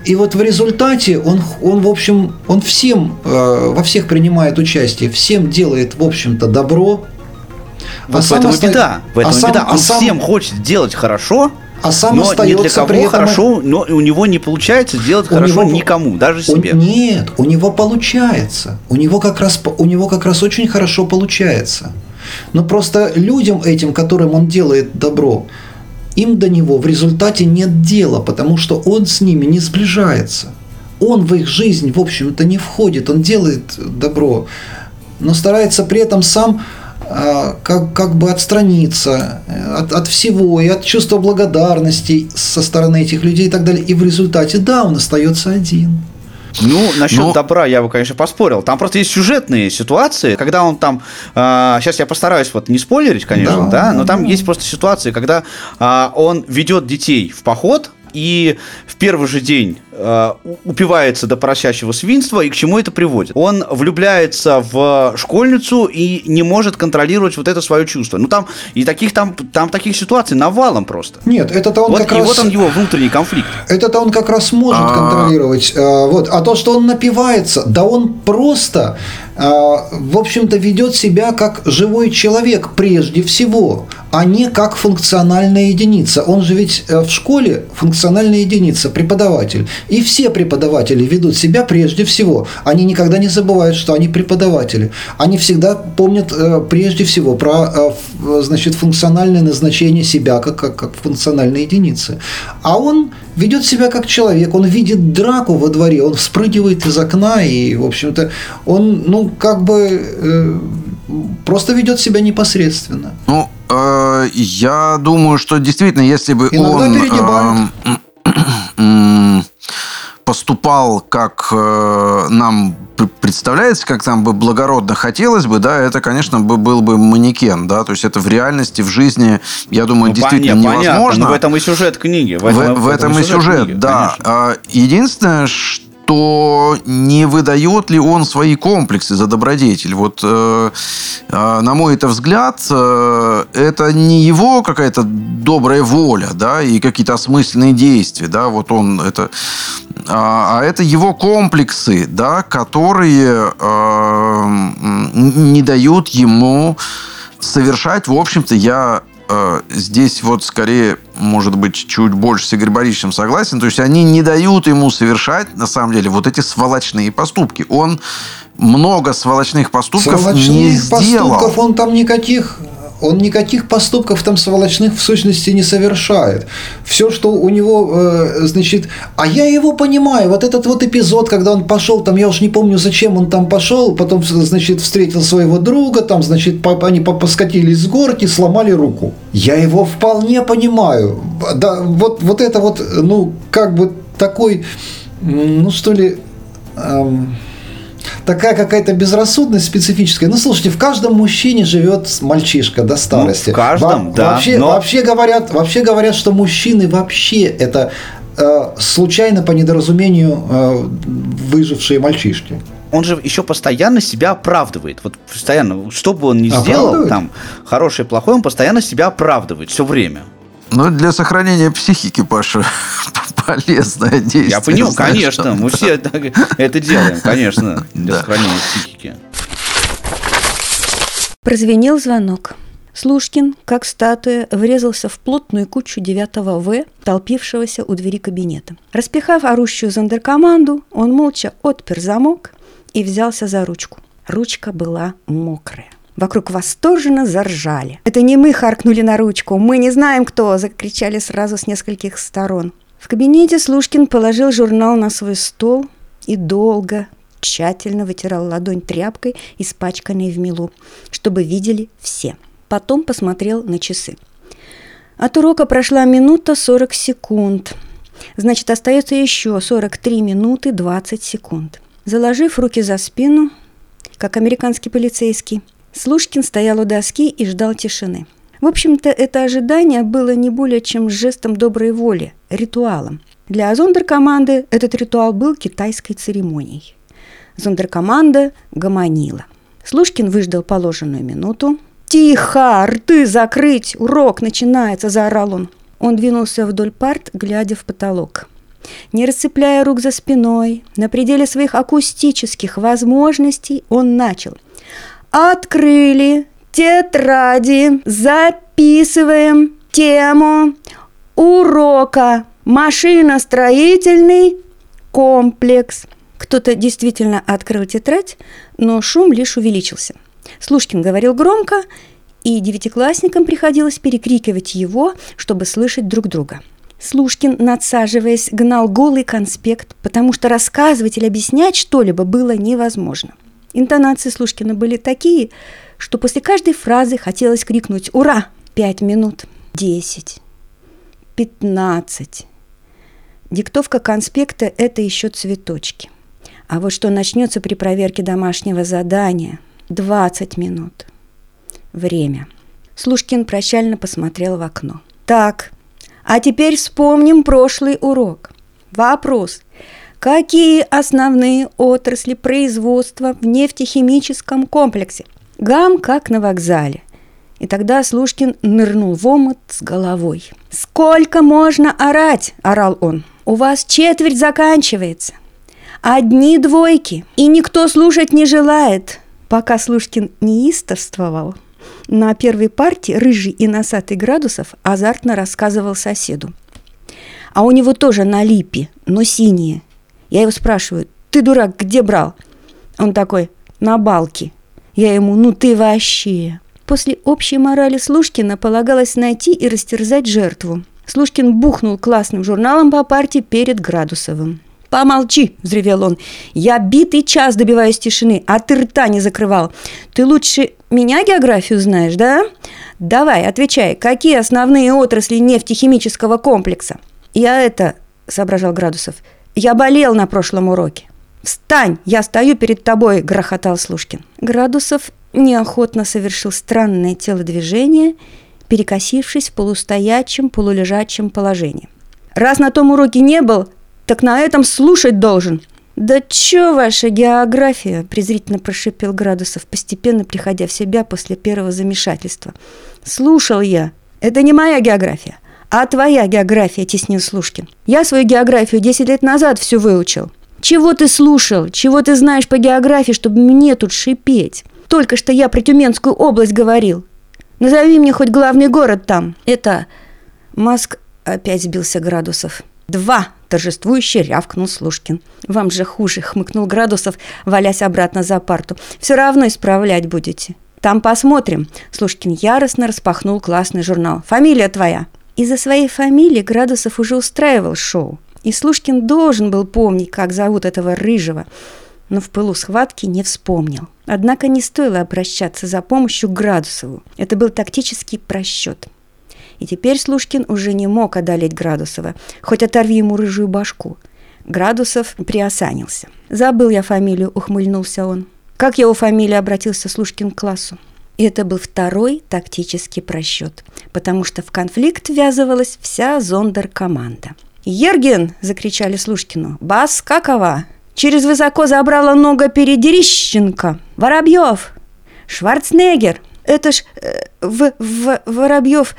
И вот в результате он, он в общем, он всем, э, во всех принимает участие, всем делает, в общем-то, добро. Вот а в этом и беда. В этом а сам, беда. Он а сам, всем хочет делать хорошо, а сам но остается ни для кого при этом... хорошо, но у него не получается сделать у хорошо него... никому, даже себе. Он... Нет, у него получается. У него как раз у него как раз очень хорошо получается. Но просто людям этим, которым он делает добро, им до него в результате нет дела, потому что он с ними не сближается. Он в их жизнь, в общем-то, не входит, он делает добро, но старается при этом сам а, как, как бы отстраниться э, от, от всего и от чувства благодарности со стороны этих людей и так далее. И в результате, да, он остается один. Ну, насчет Но... добра я бы, конечно, поспорил. Там просто есть сюжетные ситуации, когда он там... Э, сейчас я постараюсь вот не спойлерить, конечно, да, да но там есть просто ситуации, когда э, он ведет детей в поход, и в первый же день э, упивается до поросящего свинства, и к чему это приводит? Он влюбляется в школьницу и не может контролировать вот это свое чувство. Ну там и таких там там таких ситуаций навалом просто. Нет, это-то он вот, как и раз. вот он его внутренний конфликт. Это-то он как раз может А-а-а. контролировать. Э, вот, а то, что он напивается, да он просто э, в общем-то, ведет себя как живой человек прежде всего, а не как функциональная единица. Он же ведь в школе функциональная единица, преподаватель. И все преподаватели ведут себя прежде всего. Они никогда не забывают, что они преподаватели. Они всегда помнят э, прежде всего про э, значит, функциональное назначение себя как, как, как функциональной единицы. А он ведет себя как человек, он видит драку во дворе, он вспрыгивает из окна и, в общем-то, он, ну, как бы э, просто ведет себя непосредственно. Ну, э, я думаю, что действительно, если бы Иногда он... Э, поступал, как э, нам представляется, как нам бы благородно хотелось бы, да, это, конечно, бы был бы манекен, да, то есть это в реальности, в жизни, я думаю, ну, действительно понятно, невозможно. Но в этом и сюжет книги. В, этом, в, в этом, этом и сюжет, книги, да. Конечно. Единственное, что то не выдает ли он свои комплексы за добродетель? Вот, э, э, на мой это взгляд, э, это не его какая-то добрая воля, да, и какие-то осмысленные действия, да, вот он это, а, а это его комплексы, да, которые э, не дают ему совершать, в общем-то, я Э, здесь вот скорее, может быть, чуть больше с Игорем Борисовичем согласен. То есть они не дают ему совершать, на самом деле, вот эти сволочные поступки. Он много сволочных поступков сволочных не сделал. поступков он там никаких он никаких поступков там сволочных в сущности не совершает. Все, что у него, э, значит, а я его понимаю, вот этот вот эпизод, когда он пошел, там, я уж не помню, зачем он там пошел, потом, значит, встретил своего друга, там, значит, они поскатились с горки, сломали руку. Я его вполне понимаю. Да, вот, вот это вот, ну, как бы такой, ну, что ли, эм, такая какая-то безрассудность специфическая. Ну, слушайте, в каждом мужчине живет мальчишка до старости. Ну, в каждом, Во- да. Вообще, но... вообще, говорят, вообще говорят, что мужчины вообще это э, случайно по недоразумению э, выжившие мальчишки он же еще постоянно себя оправдывает. Вот постоянно, что бы он ни сделал, там, хороший, плохой, он постоянно себя оправдывает все время. Ну, для сохранения психики, Паша, полезное действие. Я понимаю, конечно, что... мы все это делаем, конечно, для сохранения психики. Прозвенел звонок. Слушкин, как статуя, врезался в плотную кучу 9 В, толпившегося у двери кабинета. Распихав орущую зондеркоманду, он молча отпер замок и взялся за ручку. Ручка была мокрая. Вокруг восторженно заржали. «Это не мы харкнули на ручку, мы не знаем кто!» – закричали сразу с нескольких сторон. В кабинете Слушкин положил журнал на свой стол и долго, тщательно вытирал ладонь тряпкой, испачканной в милу, чтобы видели все. Потом посмотрел на часы. От урока прошла минута 40 секунд. Значит, остается еще 43 минуты 20 секунд. Заложив руки за спину, как американский полицейский, Слушкин стоял у доски и ждал тишины. В общем-то, это ожидание было не более чем жестом доброй воли, ритуалом. Для зондеркоманды этот ритуал был китайской церемонией. Зондеркоманда гомонила. Слушкин выждал положенную минуту. «Тихо! Рты закрыть! Урок начинается!» – заорал он. Он двинулся вдоль парт, глядя в потолок. Не расцепляя рук за спиной, на пределе своих акустических возможностей он начал – Открыли тетради, записываем тему урока машиностроительный комплекс. Кто-то действительно открыл тетрадь, но шум лишь увеличился. Слушкин говорил громко, и девятиклассникам приходилось перекрикивать его, чтобы слышать друг друга. Слушкин, надсаживаясь, гнал голый конспект, потому что рассказывать или объяснять что-либо было невозможно – Интонации Слушкина были такие, что после каждой фразы хотелось крикнуть «Ура!» Пять минут, десять, пятнадцать. Диктовка конспекта – это еще цветочки. А вот что начнется при проверке домашнего задания – 20 минут. Время. Слушкин прощально посмотрел в окно. Так, а теперь вспомним прошлый урок. Вопрос. Какие основные отрасли производства в нефтехимическом комплексе? Гам как на вокзале. И тогда Слушкин нырнул в омут с головой. «Сколько можно орать?» – орал он. «У вас четверть заканчивается. Одни двойки, и никто слушать не желает». Пока Слушкин неистовствовал, на первой партии рыжий и носатый градусов азартно рассказывал соседу. А у него тоже на липе, но синие – я его спрашиваю, ты дурак, где брал? Он такой, на балке. Я ему, ну ты вообще. После общей морали Слушкина полагалось найти и растерзать жертву. Слушкин бухнул классным журналом по партии перед Градусовым. «Помолчи!» – взревел он. «Я битый час добиваюсь тишины, а ты рта не закрывал. Ты лучше меня географию знаешь, да? Давай, отвечай, какие основные отрасли нефтехимического комплекса?» «Я это...» – соображал Градусов – я болел на прошлом уроке. «Встань! Я стою перед тобой!» – грохотал Слушкин. Градусов неохотно совершил странное телодвижение, перекосившись в полустоячем, полулежачем положении. «Раз на том уроке не был, так на этом слушать должен!» «Да чё ваша география?» – презрительно прошипел Градусов, постепенно приходя в себя после первого замешательства. «Слушал я. Это не моя география. А твоя география, теснил Слушкин. Я свою географию 10 лет назад всю выучил. Чего ты слушал? Чего ты знаешь по географии, чтобы мне тут шипеть? Только что я про Тюменскую область говорил. Назови мне хоть главный город там. Это... Маск опять сбился градусов. Два! Торжествующе рявкнул Слушкин. «Вам же хуже!» — хмыкнул Градусов, валясь обратно за парту. «Все равно исправлять будете. Там посмотрим. Слушкин яростно распахнул классный журнал. Фамилия твоя. Из-за своей фамилии Градусов уже устраивал шоу. И Слушкин должен был помнить, как зовут этого рыжего, но в пылу схватки не вспомнил. Однако не стоило обращаться за помощью к Градусову. Это был тактический просчет. И теперь Слушкин уже не мог одолеть Градусова, хоть оторви ему рыжую башку. Градусов приосанился. «Забыл я фамилию», — ухмыльнулся он. «Как его фамилия?» — обратился Слушкин к классу. И это был второй тактический просчет, потому что в конфликт ввязывалась вся зондер-команда. «Ерген!» – закричали Слушкину. «Бас какова? Через высоко забрала нога Передерищенко! Воробьев! Шварценеггер! Это ж... Э, в, в, Воробьев!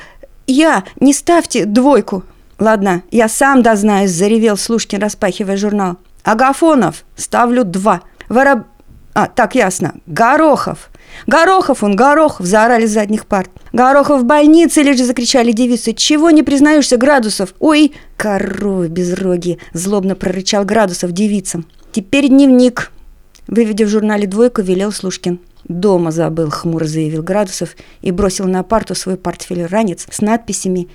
Я! Не ставьте двойку!» «Ладно, я сам дознаюсь», – заревел Слушкин, распахивая журнал. «Агафонов! Ставлю два. Вороб... А, так, ясно. Горохов! «Горохов он, Горохов!» – заорали с задних парт. «Горохов в больнице лишь!» – закричали девицы. «Чего не признаешься, Градусов? Ой!» «Коровы безрогие!» – злобно прорычал Градусов девицам. «Теперь дневник!» Выведя в журнале двойку, велел Слушкин. «Дома забыл», – хмуро заявил Градусов и бросил на парту свой портфель-ранец с надписями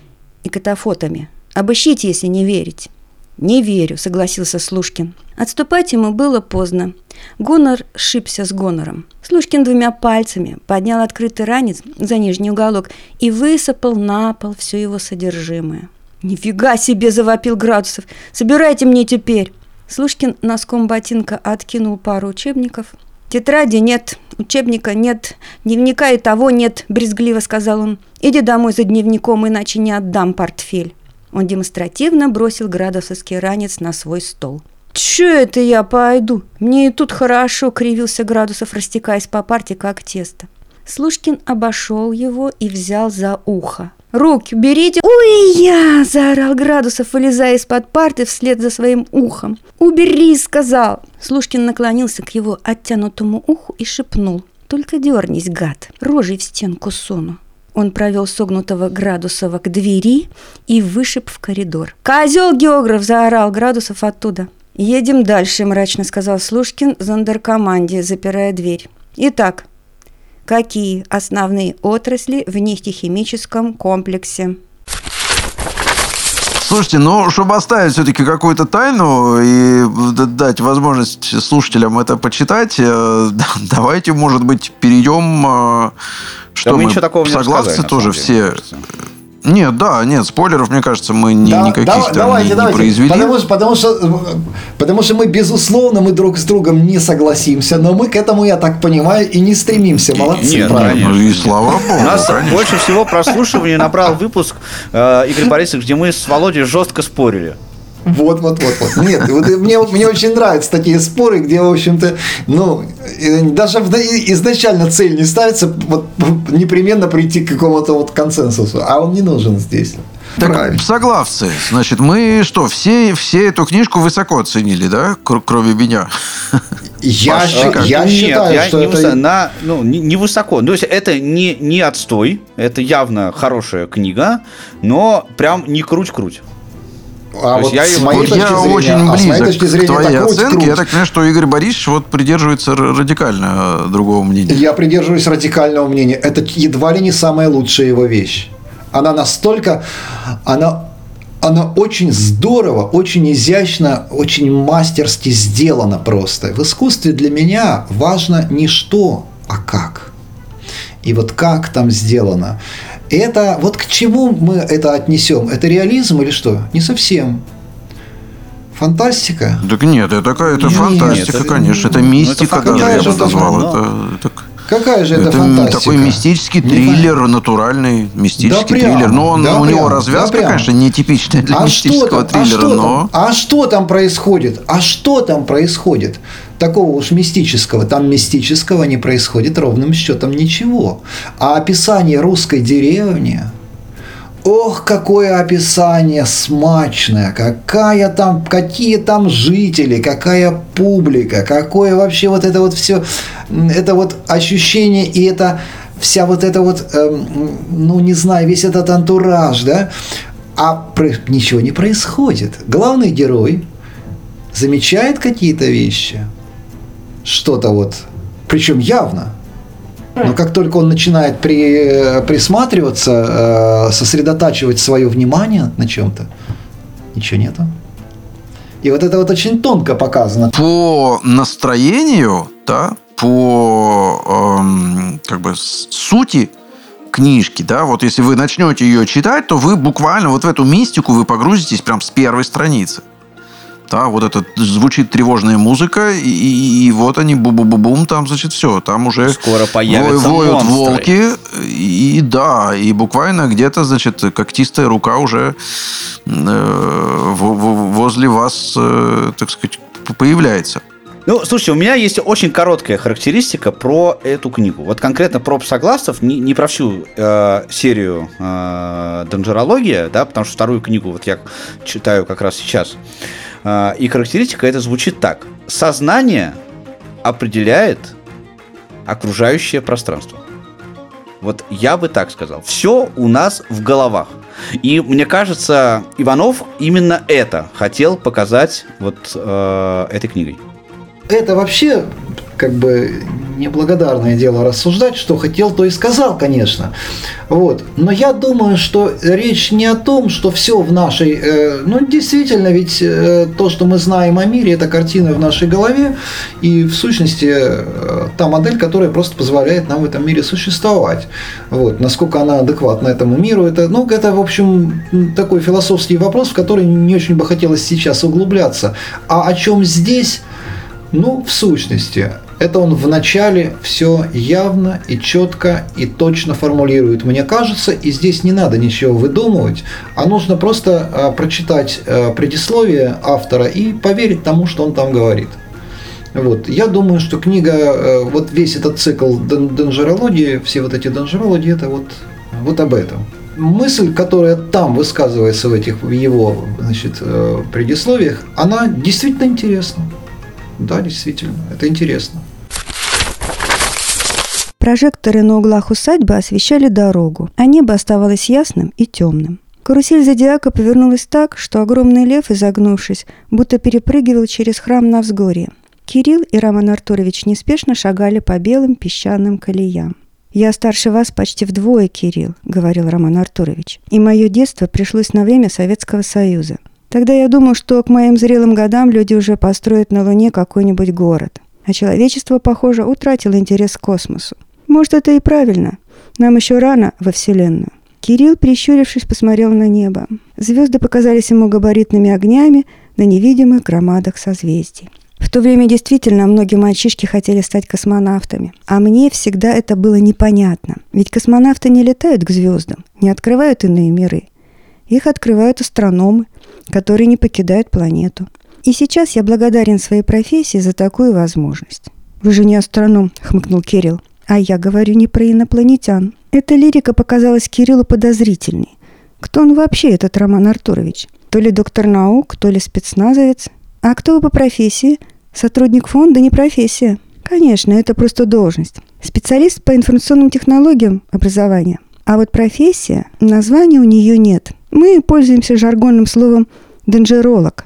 и катафотами. «Обыщите, если не верить». «Не верю», — согласился Слушкин. Отступать ему было поздно. Гонор шибся с гонором. Слушкин двумя пальцами поднял открытый ранец за нижний уголок и высыпал на пол все его содержимое. «Нифига себе!» – завопил Градусов. «Собирайте мне теперь!» Слушкин носком ботинка откинул пару учебников. «Тетради нет, учебника нет, дневника и того нет», – брезгливо сказал он. «Иди домой за дневником, иначе не отдам портфель». Он демонстративно бросил градусовский ранец на свой стол. «Чё это я пойду? Мне и тут хорошо», — кривился Градусов, растекаясь по парте, как тесто. Слушкин обошел его и взял за ухо. «Руки берите!» «Ой, я!» – заорал Градусов, вылезая из-под парты вслед за своим ухом. «Убери!» – сказал. Слушкин наклонился к его оттянутому уху и шепнул. «Только дернись, гад, рожей в стенку суну». Он провел согнутого Градусова к двери и вышиб в коридор. «Козел географ!» – заорал Градусов оттуда. «Едем дальше», – мрачно сказал Слушкин зондеркоманде, запирая дверь. «Итак, какие основные отрасли в нефтехимическом комплексе?» Слушайте, ну, чтобы оставить все-таки какую-то тайну и дать возможность слушателям это почитать, э, давайте, может быть, перейдем э, что да мы, мы ничего такого согласны не тоже все. Нет, да, нет, спойлеров, мне кажется, мы ни, да, никаких да, давайте, не, давайте. произвели. Потому, потому, что, потому что мы, безусловно, мы друг с другом не согласимся, но мы к этому, я так понимаю, и не стремимся. Молодцы, нет, правильно. Ну и слава богу. У нас конечно. больше всего прослушивания набрал выпуск э, Игорь Борисович, где мы с Володей жестко спорили. Вот, вот, вот, вот. Нет, вот мне, мне очень нравятся такие споры, где, в общем-то, ну, даже изначально цель не ставится вот, непременно прийти к какому-то вот консенсусу, а он не нужен здесь. Так, Правильно. соглавцы. Значит, мы что, все, все эту книжку высоко оценили, да? Кроме меня. Я, Паш, я нет, считаю, я что не это... Высоко, на, ну, не, не высоко. То есть, это не, не отстой. Это явно хорошая книга, но прям не круть-круть. А вот я, с моей вот я зрения, очень а близок а зрения, к твоей оценке. Я так понимаю, что Игорь Борисович вот придерживается радикально э, другого мнения. Я придерживаюсь радикального мнения. Это едва ли не самая лучшая его вещь. Она настолько... Она она очень здорово, очень изящно, очень мастерски сделана просто. В искусстве для меня важно не что, а как. И вот как там сделано. Это вот к чему мы это отнесем? Это реализм или что? Не совсем. Фантастика? Так нет, это какая-то фантастика, это, конечно. Это мистика, это даже я бы назвал. Это, это, Какая же это, это фантастика? такой мистический триллер, не натуральный мистический да триллер. Но он, да у прям, него развязка, да конечно, нетипичная для а мистического что там, триллера. А что, но... там, а что там происходит? А что там происходит? Такого уж мистического. Там мистического не происходит ровным счетом ничего. А описание русской деревни, Ох, какое описание смачное, какая там, какие там жители, какая публика, какое вообще вот это вот все, это вот ощущение и это вся вот это вот, эм, ну не знаю, весь этот антураж, да, а ничего не происходит. Главный герой замечает какие-то вещи, что-то вот, причем явно, Но как только он начинает при, присматриваться, э, сосредотачивать свое внимание на чем-то, ничего нету. И вот это вот очень тонко показано. По настроению, да, по эм, как бы сути книжки, да, вот если вы начнете ее читать, то вы буквально вот в эту мистику вы погрузитесь прям с первой страницы. Да, вот это звучит тревожная музыка, и, и, и вот они бу-бу-бу-бум, там, значит, все, там уже скоро появятся воют монстры. волки, и, да, и буквально где-то, значит, когтистая рука уже э, возле вас, э, так сказать, появляется. Ну, слушайте, у меня есть очень короткая характеристика про эту книгу. Вот конкретно про псогласов, не, не про всю э, серию э, Донжерология, да, потому что вторую книгу вот я читаю как раз сейчас. Э, и характеристика это звучит так. Сознание определяет окружающее пространство. Вот я бы так сказал. Все у нас в головах. И мне кажется, Иванов именно это хотел показать вот э, этой книгой это вообще как бы неблагодарное дело рассуждать, что хотел, то и сказал, конечно. Вот. Но я думаю, что речь не о том, что все в нашей... Э, ну, действительно, ведь э, то, что мы знаем о мире, это картина в нашей голове, и в сущности э, та модель, которая просто позволяет нам в этом мире существовать. Вот. Насколько она адекватна этому миру, это, ну, это, в общем, такой философский вопрос, в который не очень бы хотелось сейчас углубляться. А о чем здесь ну, в сущности, это он в начале все явно и четко и точно формулирует, мне кажется, и здесь не надо ничего выдумывать, а нужно просто а, прочитать а, предисловие автора и поверить тому, что он там говорит. Вот. Я думаю, что книга, а, вот весь этот цикл донжерологии, все вот эти донжерологии, это вот, вот об этом. Мысль, которая там высказывается в этих в его значит, предисловиях, она действительно интересна. Да, действительно, это интересно. Прожекторы на углах усадьбы освещали дорогу, а небо оставалось ясным и темным. Карусель зодиака повернулась так, что огромный лев, изогнувшись, будто перепрыгивал через храм на взгорье. Кирилл и Роман Артурович неспешно шагали по белым песчаным колеям. «Я старше вас почти вдвое, Кирилл», — говорил Роман Артурович. «И мое детство пришлось на время Советского Союза. Тогда я думал, что к моим зрелым годам люди уже построят на Луне какой-нибудь город. А человечество, похоже, утратило интерес к космосу. Может, это и правильно. Нам еще рано во Вселенную. Кирилл, прищурившись, посмотрел на небо. Звезды показались ему габаритными огнями на невидимых громадах созвездий. В то время действительно многие мальчишки хотели стать космонавтами. А мне всегда это было непонятно. Ведь космонавты не летают к звездам, не открывают иные миры. Их открывают астрономы, которые не покидают планету. И сейчас я благодарен своей профессии за такую возможность. «Вы же не астроном», — хмыкнул Кирилл. «А я говорю не про инопланетян». Эта лирика показалась Кириллу подозрительной. Кто он вообще, этот Роман Артурович? То ли доктор наук, то ли спецназовец? А кто вы по профессии? Сотрудник фонда не профессия. Конечно, это просто должность. Специалист по информационным технологиям образования. А вот профессия, названия у нее нет. Мы пользуемся жаргонным словом «денджеролог»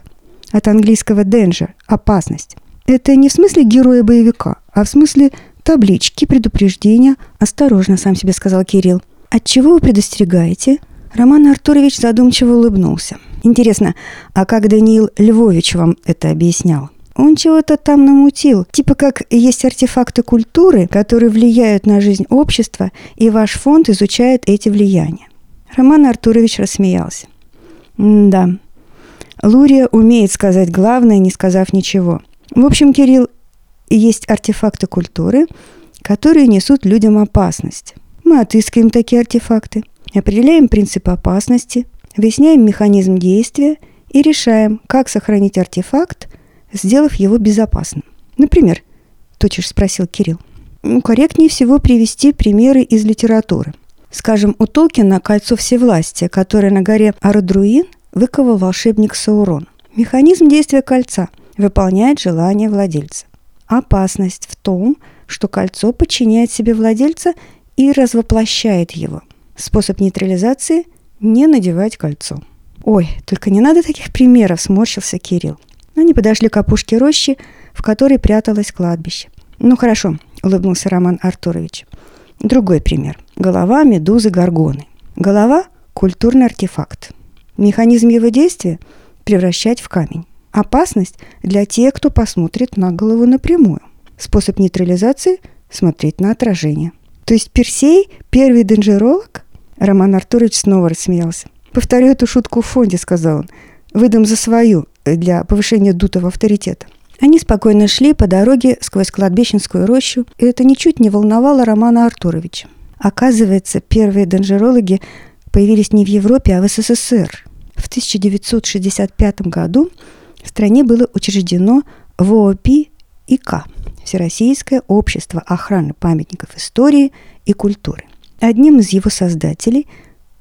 от английского danger – опасность. Это не в смысле героя боевика, а в смысле таблички, предупреждения. «Осторожно», сам себе сказал Кирилл. «От чего вы предостерегаете?» Роман Артурович задумчиво улыбнулся. «Интересно, а как Даниил Львович вам это объяснял?» Он чего-то там намутил. Типа как есть артефакты культуры, которые влияют на жизнь общества, и ваш фонд изучает эти влияния. Роман Артурович рассмеялся. «Да, Лурия умеет сказать главное, не сказав ничего. В общем, Кирилл, есть артефакты культуры, которые несут людям опасность. Мы отыскиваем такие артефакты, определяем принципы опасности, выясняем механизм действия и решаем, как сохранить артефакт, сделав его безопасным. Например, точишь спросил Кирилл. Корректнее всего привести примеры из литературы. Скажем, у Толкина «Кольцо всевластия», которое на горе Арадруин выковал волшебник Саурон. Механизм действия кольца выполняет желание владельца. Опасность в том, что кольцо подчиняет себе владельца и развоплощает его. Способ нейтрализации – не надевать кольцо. «Ой, только не надо таких примеров», – сморщился Кирилл. Они подошли к опушке рощи, в которой пряталось кладбище. «Ну хорошо», – улыбнулся Роман Артурович. Другой пример. Голова медузы горгоны. Голова – культурный артефакт. Механизм его действия – превращать в камень. Опасность для тех, кто посмотрит на голову напрямую. Способ нейтрализации – смотреть на отражение. То есть Персей – первый денджеролог? Роман Артурович снова рассмеялся. «Повторю эту шутку в фонде», – сказал он. «Выдам за свою для повышения дутого авторитета». Они спокойно шли по дороге сквозь кладбищенскую рощу, и это ничуть не волновало Романа Артуровича. Оказывается, первые денджерологи появились не в Европе, а в СССР. В 1965 году в стране было учреждено ВОПИ ИК – Всероссийское общество охраны памятников истории и культуры. Одним из его создателей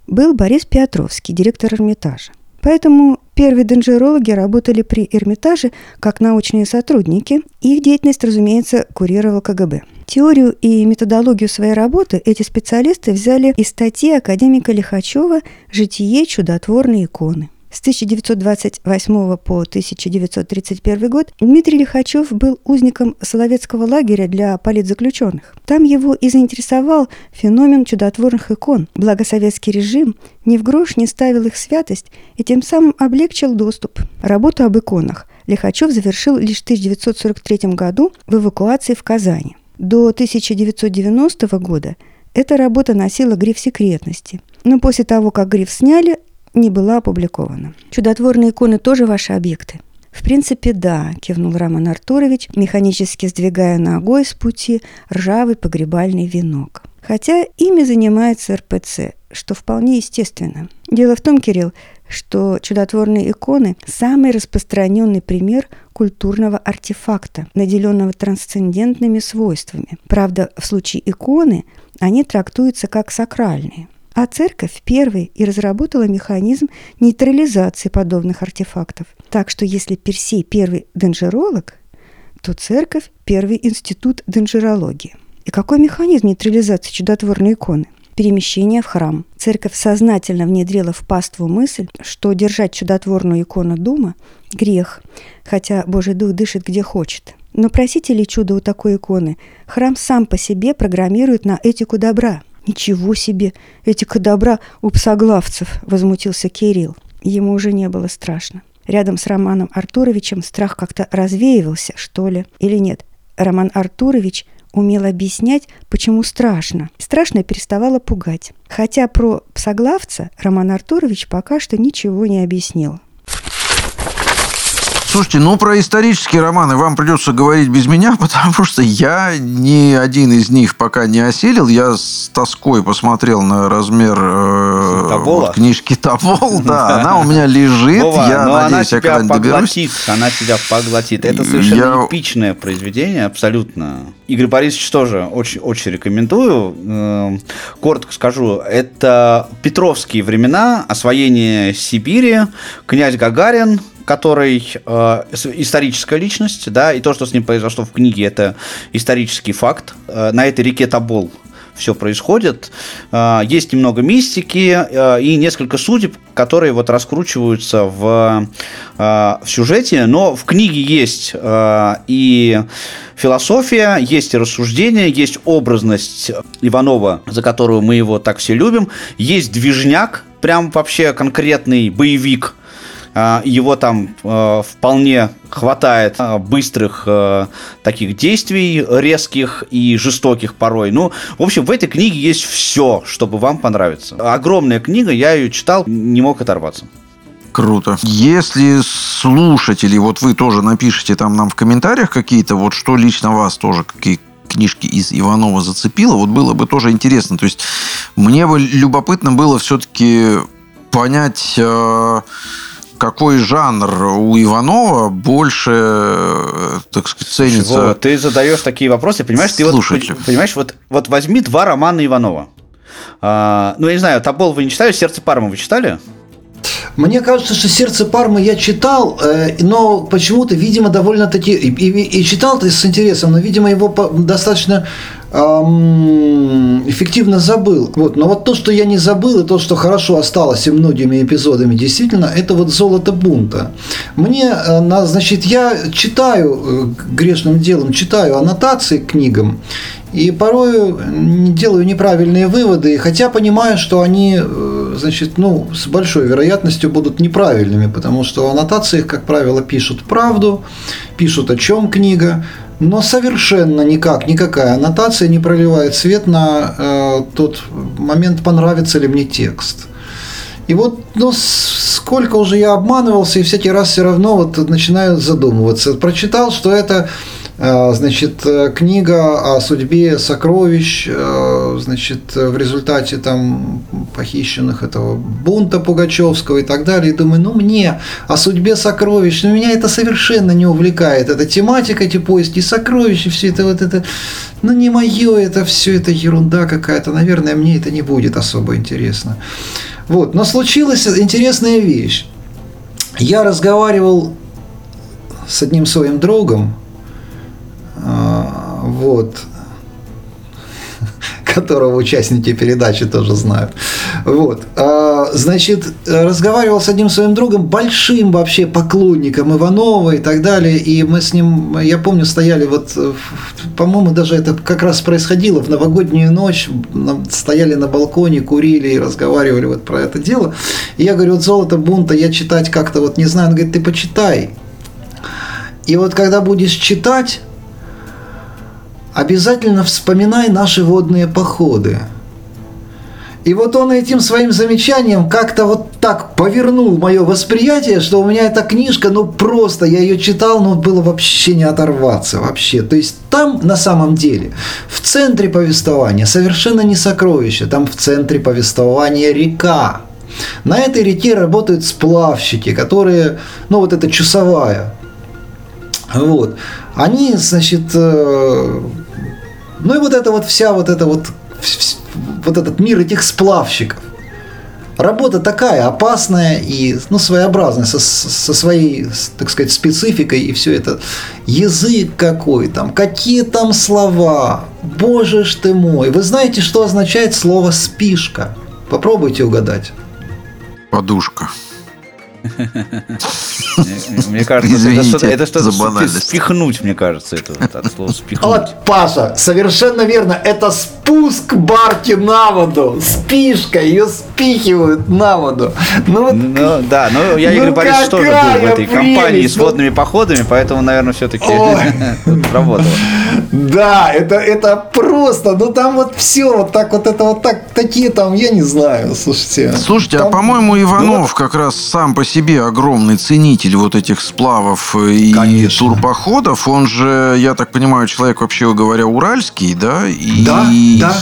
был Борис Петровский, директор Эрмитажа. Поэтому первые денджерологи работали при Эрмитаже как научные сотрудники. Их деятельность, разумеется, курировал КГБ. Теорию и методологию своей работы эти специалисты взяли из статьи академика Лихачева «Житие чудотворной иконы». С 1928 по 1931 год Дмитрий Лихачев был узником Соловецкого лагеря для политзаключенных. Там его и заинтересовал феномен чудотворных икон. Благо советский режим ни в грош не ставил их святость и тем самым облегчил доступ. Работу об иконах Лихачев завершил лишь в 1943 году в эвакуации в Казани. До 1990 года эта работа носила гриф секретности. Но после того, как гриф сняли, не была опубликована. Чудотворные иконы тоже ваши объекты? В принципе, да, кивнул Роман Артурович, механически сдвигая ногой с пути ржавый погребальный венок. Хотя ими занимается РПЦ, что вполне естественно. Дело в том, Кирилл, что чудотворные иконы – самый распространенный пример культурного артефакта, наделенного трансцендентными свойствами. Правда, в случае иконы они трактуются как сакральные – а церковь первой и разработала механизм нейтрализации подобных артефактов. Так что если Персей первый денджеролог, то церковь первый институт денджерологии. И какой механизм нейтрализации чудотворной иконы? Перемещение в храм. Церковь сознательно внедрила в паству мысль, что держать чудотворную икону дома – грех, хотя Божий Дух дышит где хочет. Но просите ли чудо у такой иконы? Храм сам по себе программирует на этику добра – «Ничего себе! Этика добра у псоглавцев!» – возмутился Кирилл. Ему уже не было страшно. Рядом с Романом Артуровичем страх как-то развеивался, что ли, или нет. Роман Артурович умел объяснять, почему страшно. Страшно переставало пугать. Хотя про псоглавца Роман Артурович пока что ничего не объяснил. Слушайте, ну про исторические романы вам придется говорить без меня, потому что я ни один из них пока не осилил. Я с тоской посмотрел на размер э, вот, книжки Тобол. Да, она у меня лежит. Вова, я надеюсь, я когда-нибудь доберусь. Она тебя поглотит. Это совершенно я... эпичное произведение, абсолютно. Игорь Борисович тоже очень, очень рекомендую. Эм, коротко скажу, это Петровские времена, освоение Сибири, князь Гагарин, который э, историческая личность, да, и то, что с ним произошло в книге, это исторический факт. Э, на этой реке Тобол все происходит. Э, есть немного мистики э, и несколько судеб, которые вот раскручиваются в, э, в сюжете, но в книге есть и философия, есть и рассуждение, есть образность Иванова, за которую мы его так все любим, есть движняк, прям вообще конкретный боевик, его там а, вполне хватает а, быстрых таких действий, резких и жестоких порой. Ну, в общем, в этой книге есть все, чтобы вам понравиться. Огромная книга, я ее читал, не мог оторваться. Круто. Если слушатели, вот вы тоже напишите там нам в комментариях какие-то, вот что лично вас тоже, какие книжки из Иванова зацепило, вот было бы тоже интересно. То есть мне бы любопытно было все-таки понять, какой жанр у Иванова больше, так сказать, ценится? Вова, ты задаешь такие вопросы, понимаешь? Ты вот, понимаешь, вот, вот возьми два романа Иванова. А, ну, я не знаю, Тобол вы не читали, «Сердце Пармы» вы читали? Мне кажется, что «Сердце Пармы» я читал, э, но почему-то, видимо, довольно-таки... И, и, и читал ты с интересом, но, видимо, его достаточно эффективно забыл. Вот. Но вот то, что я не забыл, и то, что хорошо осталось и многими эпизодами, действительно, это вот «Золото бунта». Мне, э, значит, я читаю э, грешным делом, читаю аннотации к книгам, и порой делаю неправильные выводы, хотя понимаю, что они, э, значит, ну, с большой вероятностью будут неправильными, потому что в аннотациях, как правило, пишут правду, пишут о чем книга, но совершенно никак, никакая аннотация не проливает свет на э, тот момент, понравится ли мне текст. И вот, ну, сколько уже я обманывался, и всякий раз все равно вот начинаю задумываться. Прочитал, что это значит, э, книга о судьбе сокровищ, э, значит, в результате там похищенных этого бунта Пугачевского и так далее. И думаю, ну мне о судьбе сокровищ, но меня это совершенно не увлекает. Эта тематика, эти поиски сокровищ, и все это вот это, ну не мое это все, это ерунда какая-то. Наверное, мне это не будет особо интересно. Вот, но случилась интересная вещь. Я разговаривал с одним своим другом, вот, которого участники передачи тоже знают. Вот. А, значит, разговаривал с одним своим другом, большим вообще поклонником Иванова и так далее, и мы с ним, я помню, стояли вот, по-моему, даже это как раз происходило в новогоднюю ночь, стояли на балконе, курили и разговаривали вот про это дело. И я говорю, вот «Золото бунта» я читать как-то вот не знаю. Он говорит, ты почитай. И вот когда будешь читать, обязательно вспоминай наши водные походы. И вот он этим своим замечанием как-то вот так повернул мое восприятие, что у меня эта книжка, ну просто, я ее читал, но было вообще не оторваться, вообще. То есть там на самом деле, в центре повествования совершенно не сокровище, там в центре повествования река. На этой реке работают сплавщики, которые, ну вот это часовая, вот. Они, значит, э, ну и вот это вот вся вот эта вот, вот этот мир этих сплавщиков. Работа такая опасная и ну, своеобразная, со, со своей, так сказать, спецификой и все это. Язык какой там, какие там слова, боже ж ты мой. Вы знаете, что означает слово «спишка»? Попробуйте угадать. Подушка. Мне кажется, Извините это что-то спихнуть, мне кажется, это от слова спихнуть. Вот, Паша, совершенно верно, это спуск барки на воду, спишка, ее спихивают на воду. Ну, вот, ну да, но я, Игорь ну, Борисович, тоже был в этой прелесть, компании с водными походами, поэтому, наверное, все-таки работало. Да, это, это просто, ну там вот все, вот так вот это вот так, такие там, я не знаю, слушайте. Слушайте, а там, а по-моему, Иванов ну, как раз сам по себе огромный ценитель вот этих сплавов и конечно. турпоходов. Он же, я так понимаю, человек, вообще говоря, уральский, да? И да, да.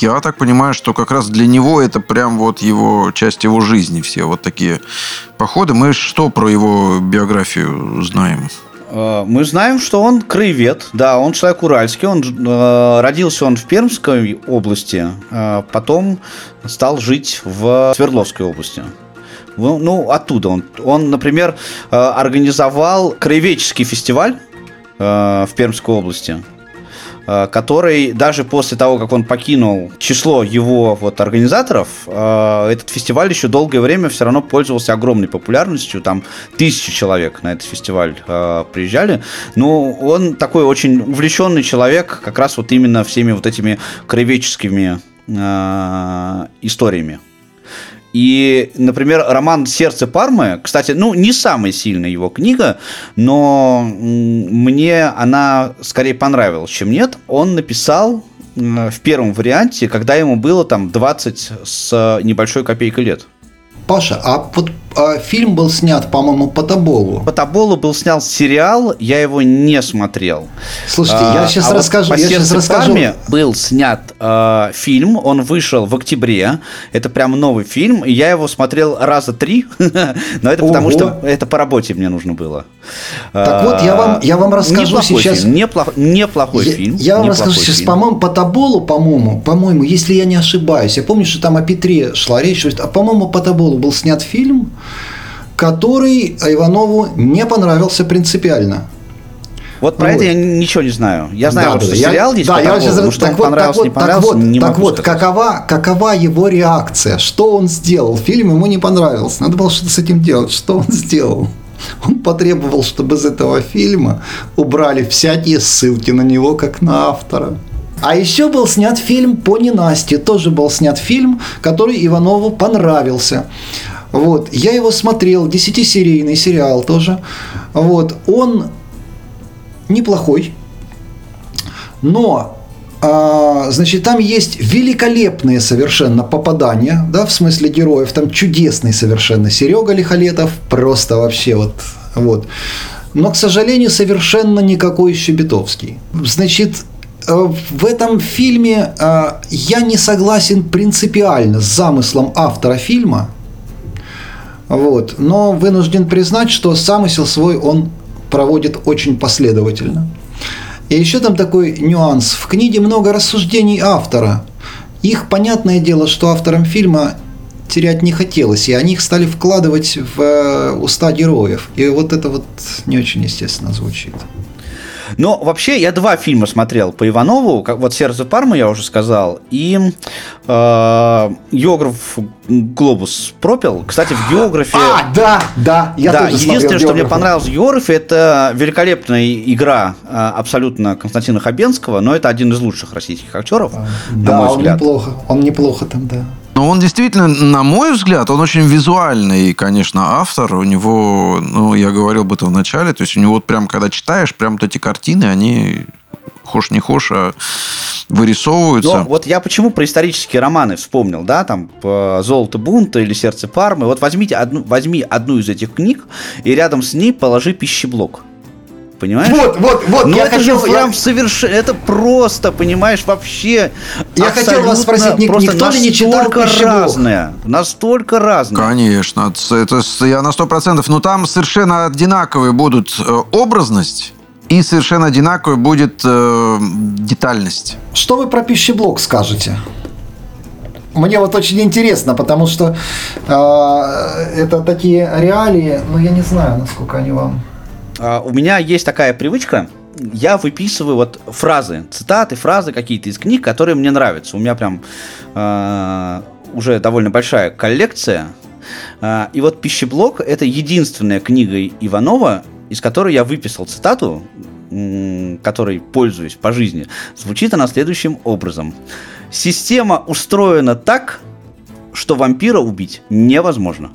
Я так понимаю, что как раз для него это прям вот его, часть его жизни все вот такие походы. Мы что про его биографию знаем? Э, мы знаем, что он краевед, да, он человек уральский, он э, родился он в Пермской области, э, потом стал жить в Свердловской области. Ну, ну оттуда он. Он, например, э, организовал краеведческий фестиваль э, в Пермской области. Э, который даже после того, как он покинул число его вот организаторов, э, этот фестиваль еще долгое время все равно пользовался огромной популярностью, там тысячи человек на этот фестиваль э, приезжали, но он такой очень увлеченный человек как раз вот именно всеми вот этими краеведческими историями. И, например, роман «Сердце Пармы», кстати, ну, не самая сильная его книга, но мне она скорее понравилась, чем нет. Он написал в первом варианте, когда ему было там 20 с небольшой копейкой лет. Паша, а вот фильм был снят, по-моему, по Тоболу. По Тоболу был снят сериал, я его не смотрел. Слушайте, а, я сейчас а расскажу. Вот по я сейчас расскажу. был снят э, фильм, он вышел в октябре. Это прям новый фильм, я его смотрел раза три, но это Ого. потому что это по работе мне нужно было. Так вот, я вам, я вам расскажу неплохой сейчас. Фильм, неплох, неплохой я, фильм. Я вам расскажу сейчас, по-моему, по Тоболу, по-моему, по-моему, если я не ошибаюсь, я помню, что там о Петре шла речь, а по-моему, по Тоболу был снят фильм, который Иванову не понравился принципиально. Вот про вот. это я ничего не знаю. Я знаю, да, вот, что сериал я, есть да, я сейчас, ну, что так вот, понравился, так не понравился, так вот, не так вот, сказать. какова, какова его реакция? Что он сделал? Фильм ему не понравился. Надо было что-то с этим делать. Что он сделал? Он потребовал, чтобы из этого фильма убрали всякие ссылки на него, как на автора. А еще был снят фильм по ненасти. Тоже был снят фильм, который Иванову понравился. Вот. Я его смотрел, десятисерийный сериал тоже. Вот. Он неплохой, но а, значит, там есть великолепные совершенно попадания, да, в смысле героев, там чудесный совершенно Серега Лихолетов, просто вообще вот, вот. Но, к сожалению, совершенно никакой Щебетовский. Значит, э, в этом фильме э, я не согласен принципиально с замыслом автора фильма, вот, но вынужден признать, что замысел свой он проводит очень последовательно. И еще там такой нюанс. В книге много рассуждений автора. Их, понятное дело, что авторам фильма терять не хотелось, и они их стали вкладывать в э, уста героев. И вот это вот не очень естественно звучит. Но вообще я два фильма смотрел по Иванову, как вот «Сердце Пармы» я уже сказал, и э, «Географ Глобус пропил». Кстати, в «Географе». А, да, да, я да, тоже единственное, что мне понравилось в «Географе», это великолепная игра э, абсолютно Константина Хабенского, но это один из лучших российских актеров, а, на да, мой он взгляд. неплохо, он неплохо там, да. Но он действительно, на мой взгляд, он очень визуальный, конечно, автор. У него, ну, я говорил об этом в начале, то есть у него вот прям, когда читаешь, прям вот эти картины, они хошь не хошь, а вырисовываются. Но вот я почему про исторические романы вспомнил, да, там «Золото бунта» или «Сердце Пармы». Вот возьмите одну, возьми одну из этих книг и рядом с ней положи пищеблок понимаешь? Вот, вот, вот. Ну, я это хотел, же прям совершенно, это просто, понимаешь, вообще. Я хотел вас спросить, ник- просто никто ли не читал настолько разное, настолько разное. Конечно, это я на сто процентов. Но там совершенно одинаковые будут э, образность и совершенно одинаковая будет э, детальность. Что вы про пищеблок скажете? Мне вот очень интересно, потому что э, это такие реалии, но я не знаю, насколько они вам у меня есть такая привычка, я выписываю вот фразы, цитаты, фразы какие-то из книг, которые мне нравятся. У меня прям э, уже довольно большая коллекция. Э, и вот «Пищеблок» — это единственная книга Иванова, из которой я выписал цитату, которой пользуюсь по жизни. Звучит она следующим образом. «Система устроена так, что вампира убить невозможно».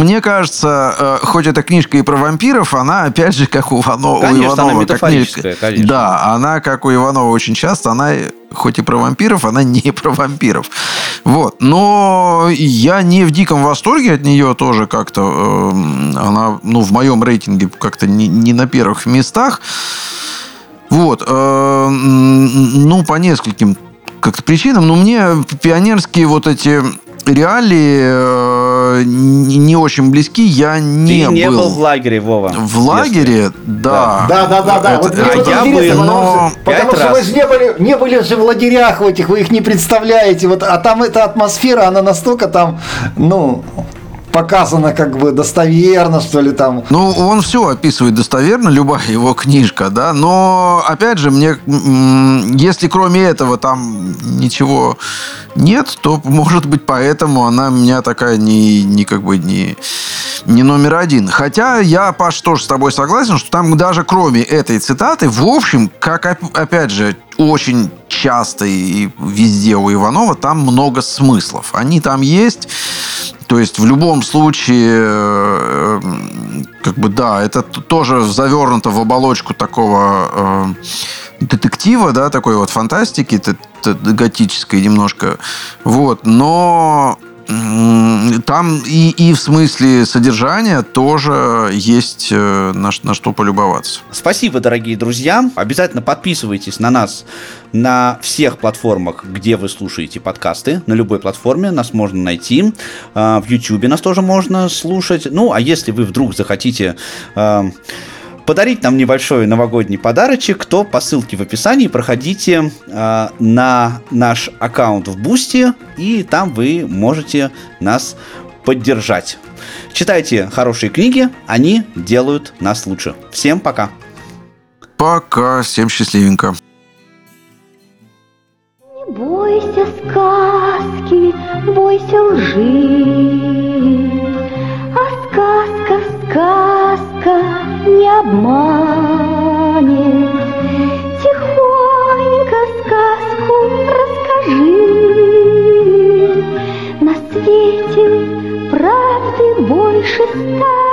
Мне кажется, э, хоть эта книжка и про вампиров, она, опять же, как у, Иванова, конечно, у Иванова, она метафорическая, книжка, конечно. Да, она, как у Иванова, очень часто, она хоть и про вампиров, она не про вампиров. Вот. Но я не в диком восторге от нее тоже как-то. Э, она, ну, в моем рейтинге как-то не, не на первых местах. Вот. Э, ну, по нескольким как-то причинам. Но мне пионерские вот эти реалии э, не очень близки. Я не Ты не был, был в лагере, Вова. В лагере, да. Да, да, да, да. Это, вот это, вот я был, но Потому что раз. вы же не были, не были же в лагерях в этих, вы их не представляете. Вот, а там эта атмосфера, она настолько там, ну, показано как бы достоверно, что ли, там. Ну, он все описывает достоверно, любая его книжка, да, но, опять же, мне, если кроме этого там ничего нет, то, может быть, поэтому она у меня такая не, не как бы не, не номер один. Хотя я, Паш, тоже с тобой согласен, что там даже кроме этой цитаты, в общем, как, опять же, очень часто и везде у Иванова, там много смыслов. Они там есть, то есть в любом случае, э, как бы да, это тоже завернуто в оболочку такого э, детектива, да, такой вот фантастики, готической немножко. Вот, но там и, и в смысле содержания тоже есть э, на, на что полюбоваться. Спасибо, дорогие друзья. Обязательно подписывайтесь на нас на всех платформах, где вы слушаете подкасты. На любой платформе нас можно найти. А, в YouTube нас тоже можно слушать. Ну, а если вы вдруг захотите а, подарить нам небольшой новогодний подарочек, то по ссылке в описании проходите э, на наш аккаунт в Boosty, и там вы можете нас поддержать. Читайте хорошие книги, они делают нас лучше. Всем пока! Пока. Всем счастливенько. Не бойся сказки, бойся лжи. А сказка, сказка обманет. Тихонько сказку расскажи. На свете правды больше станет.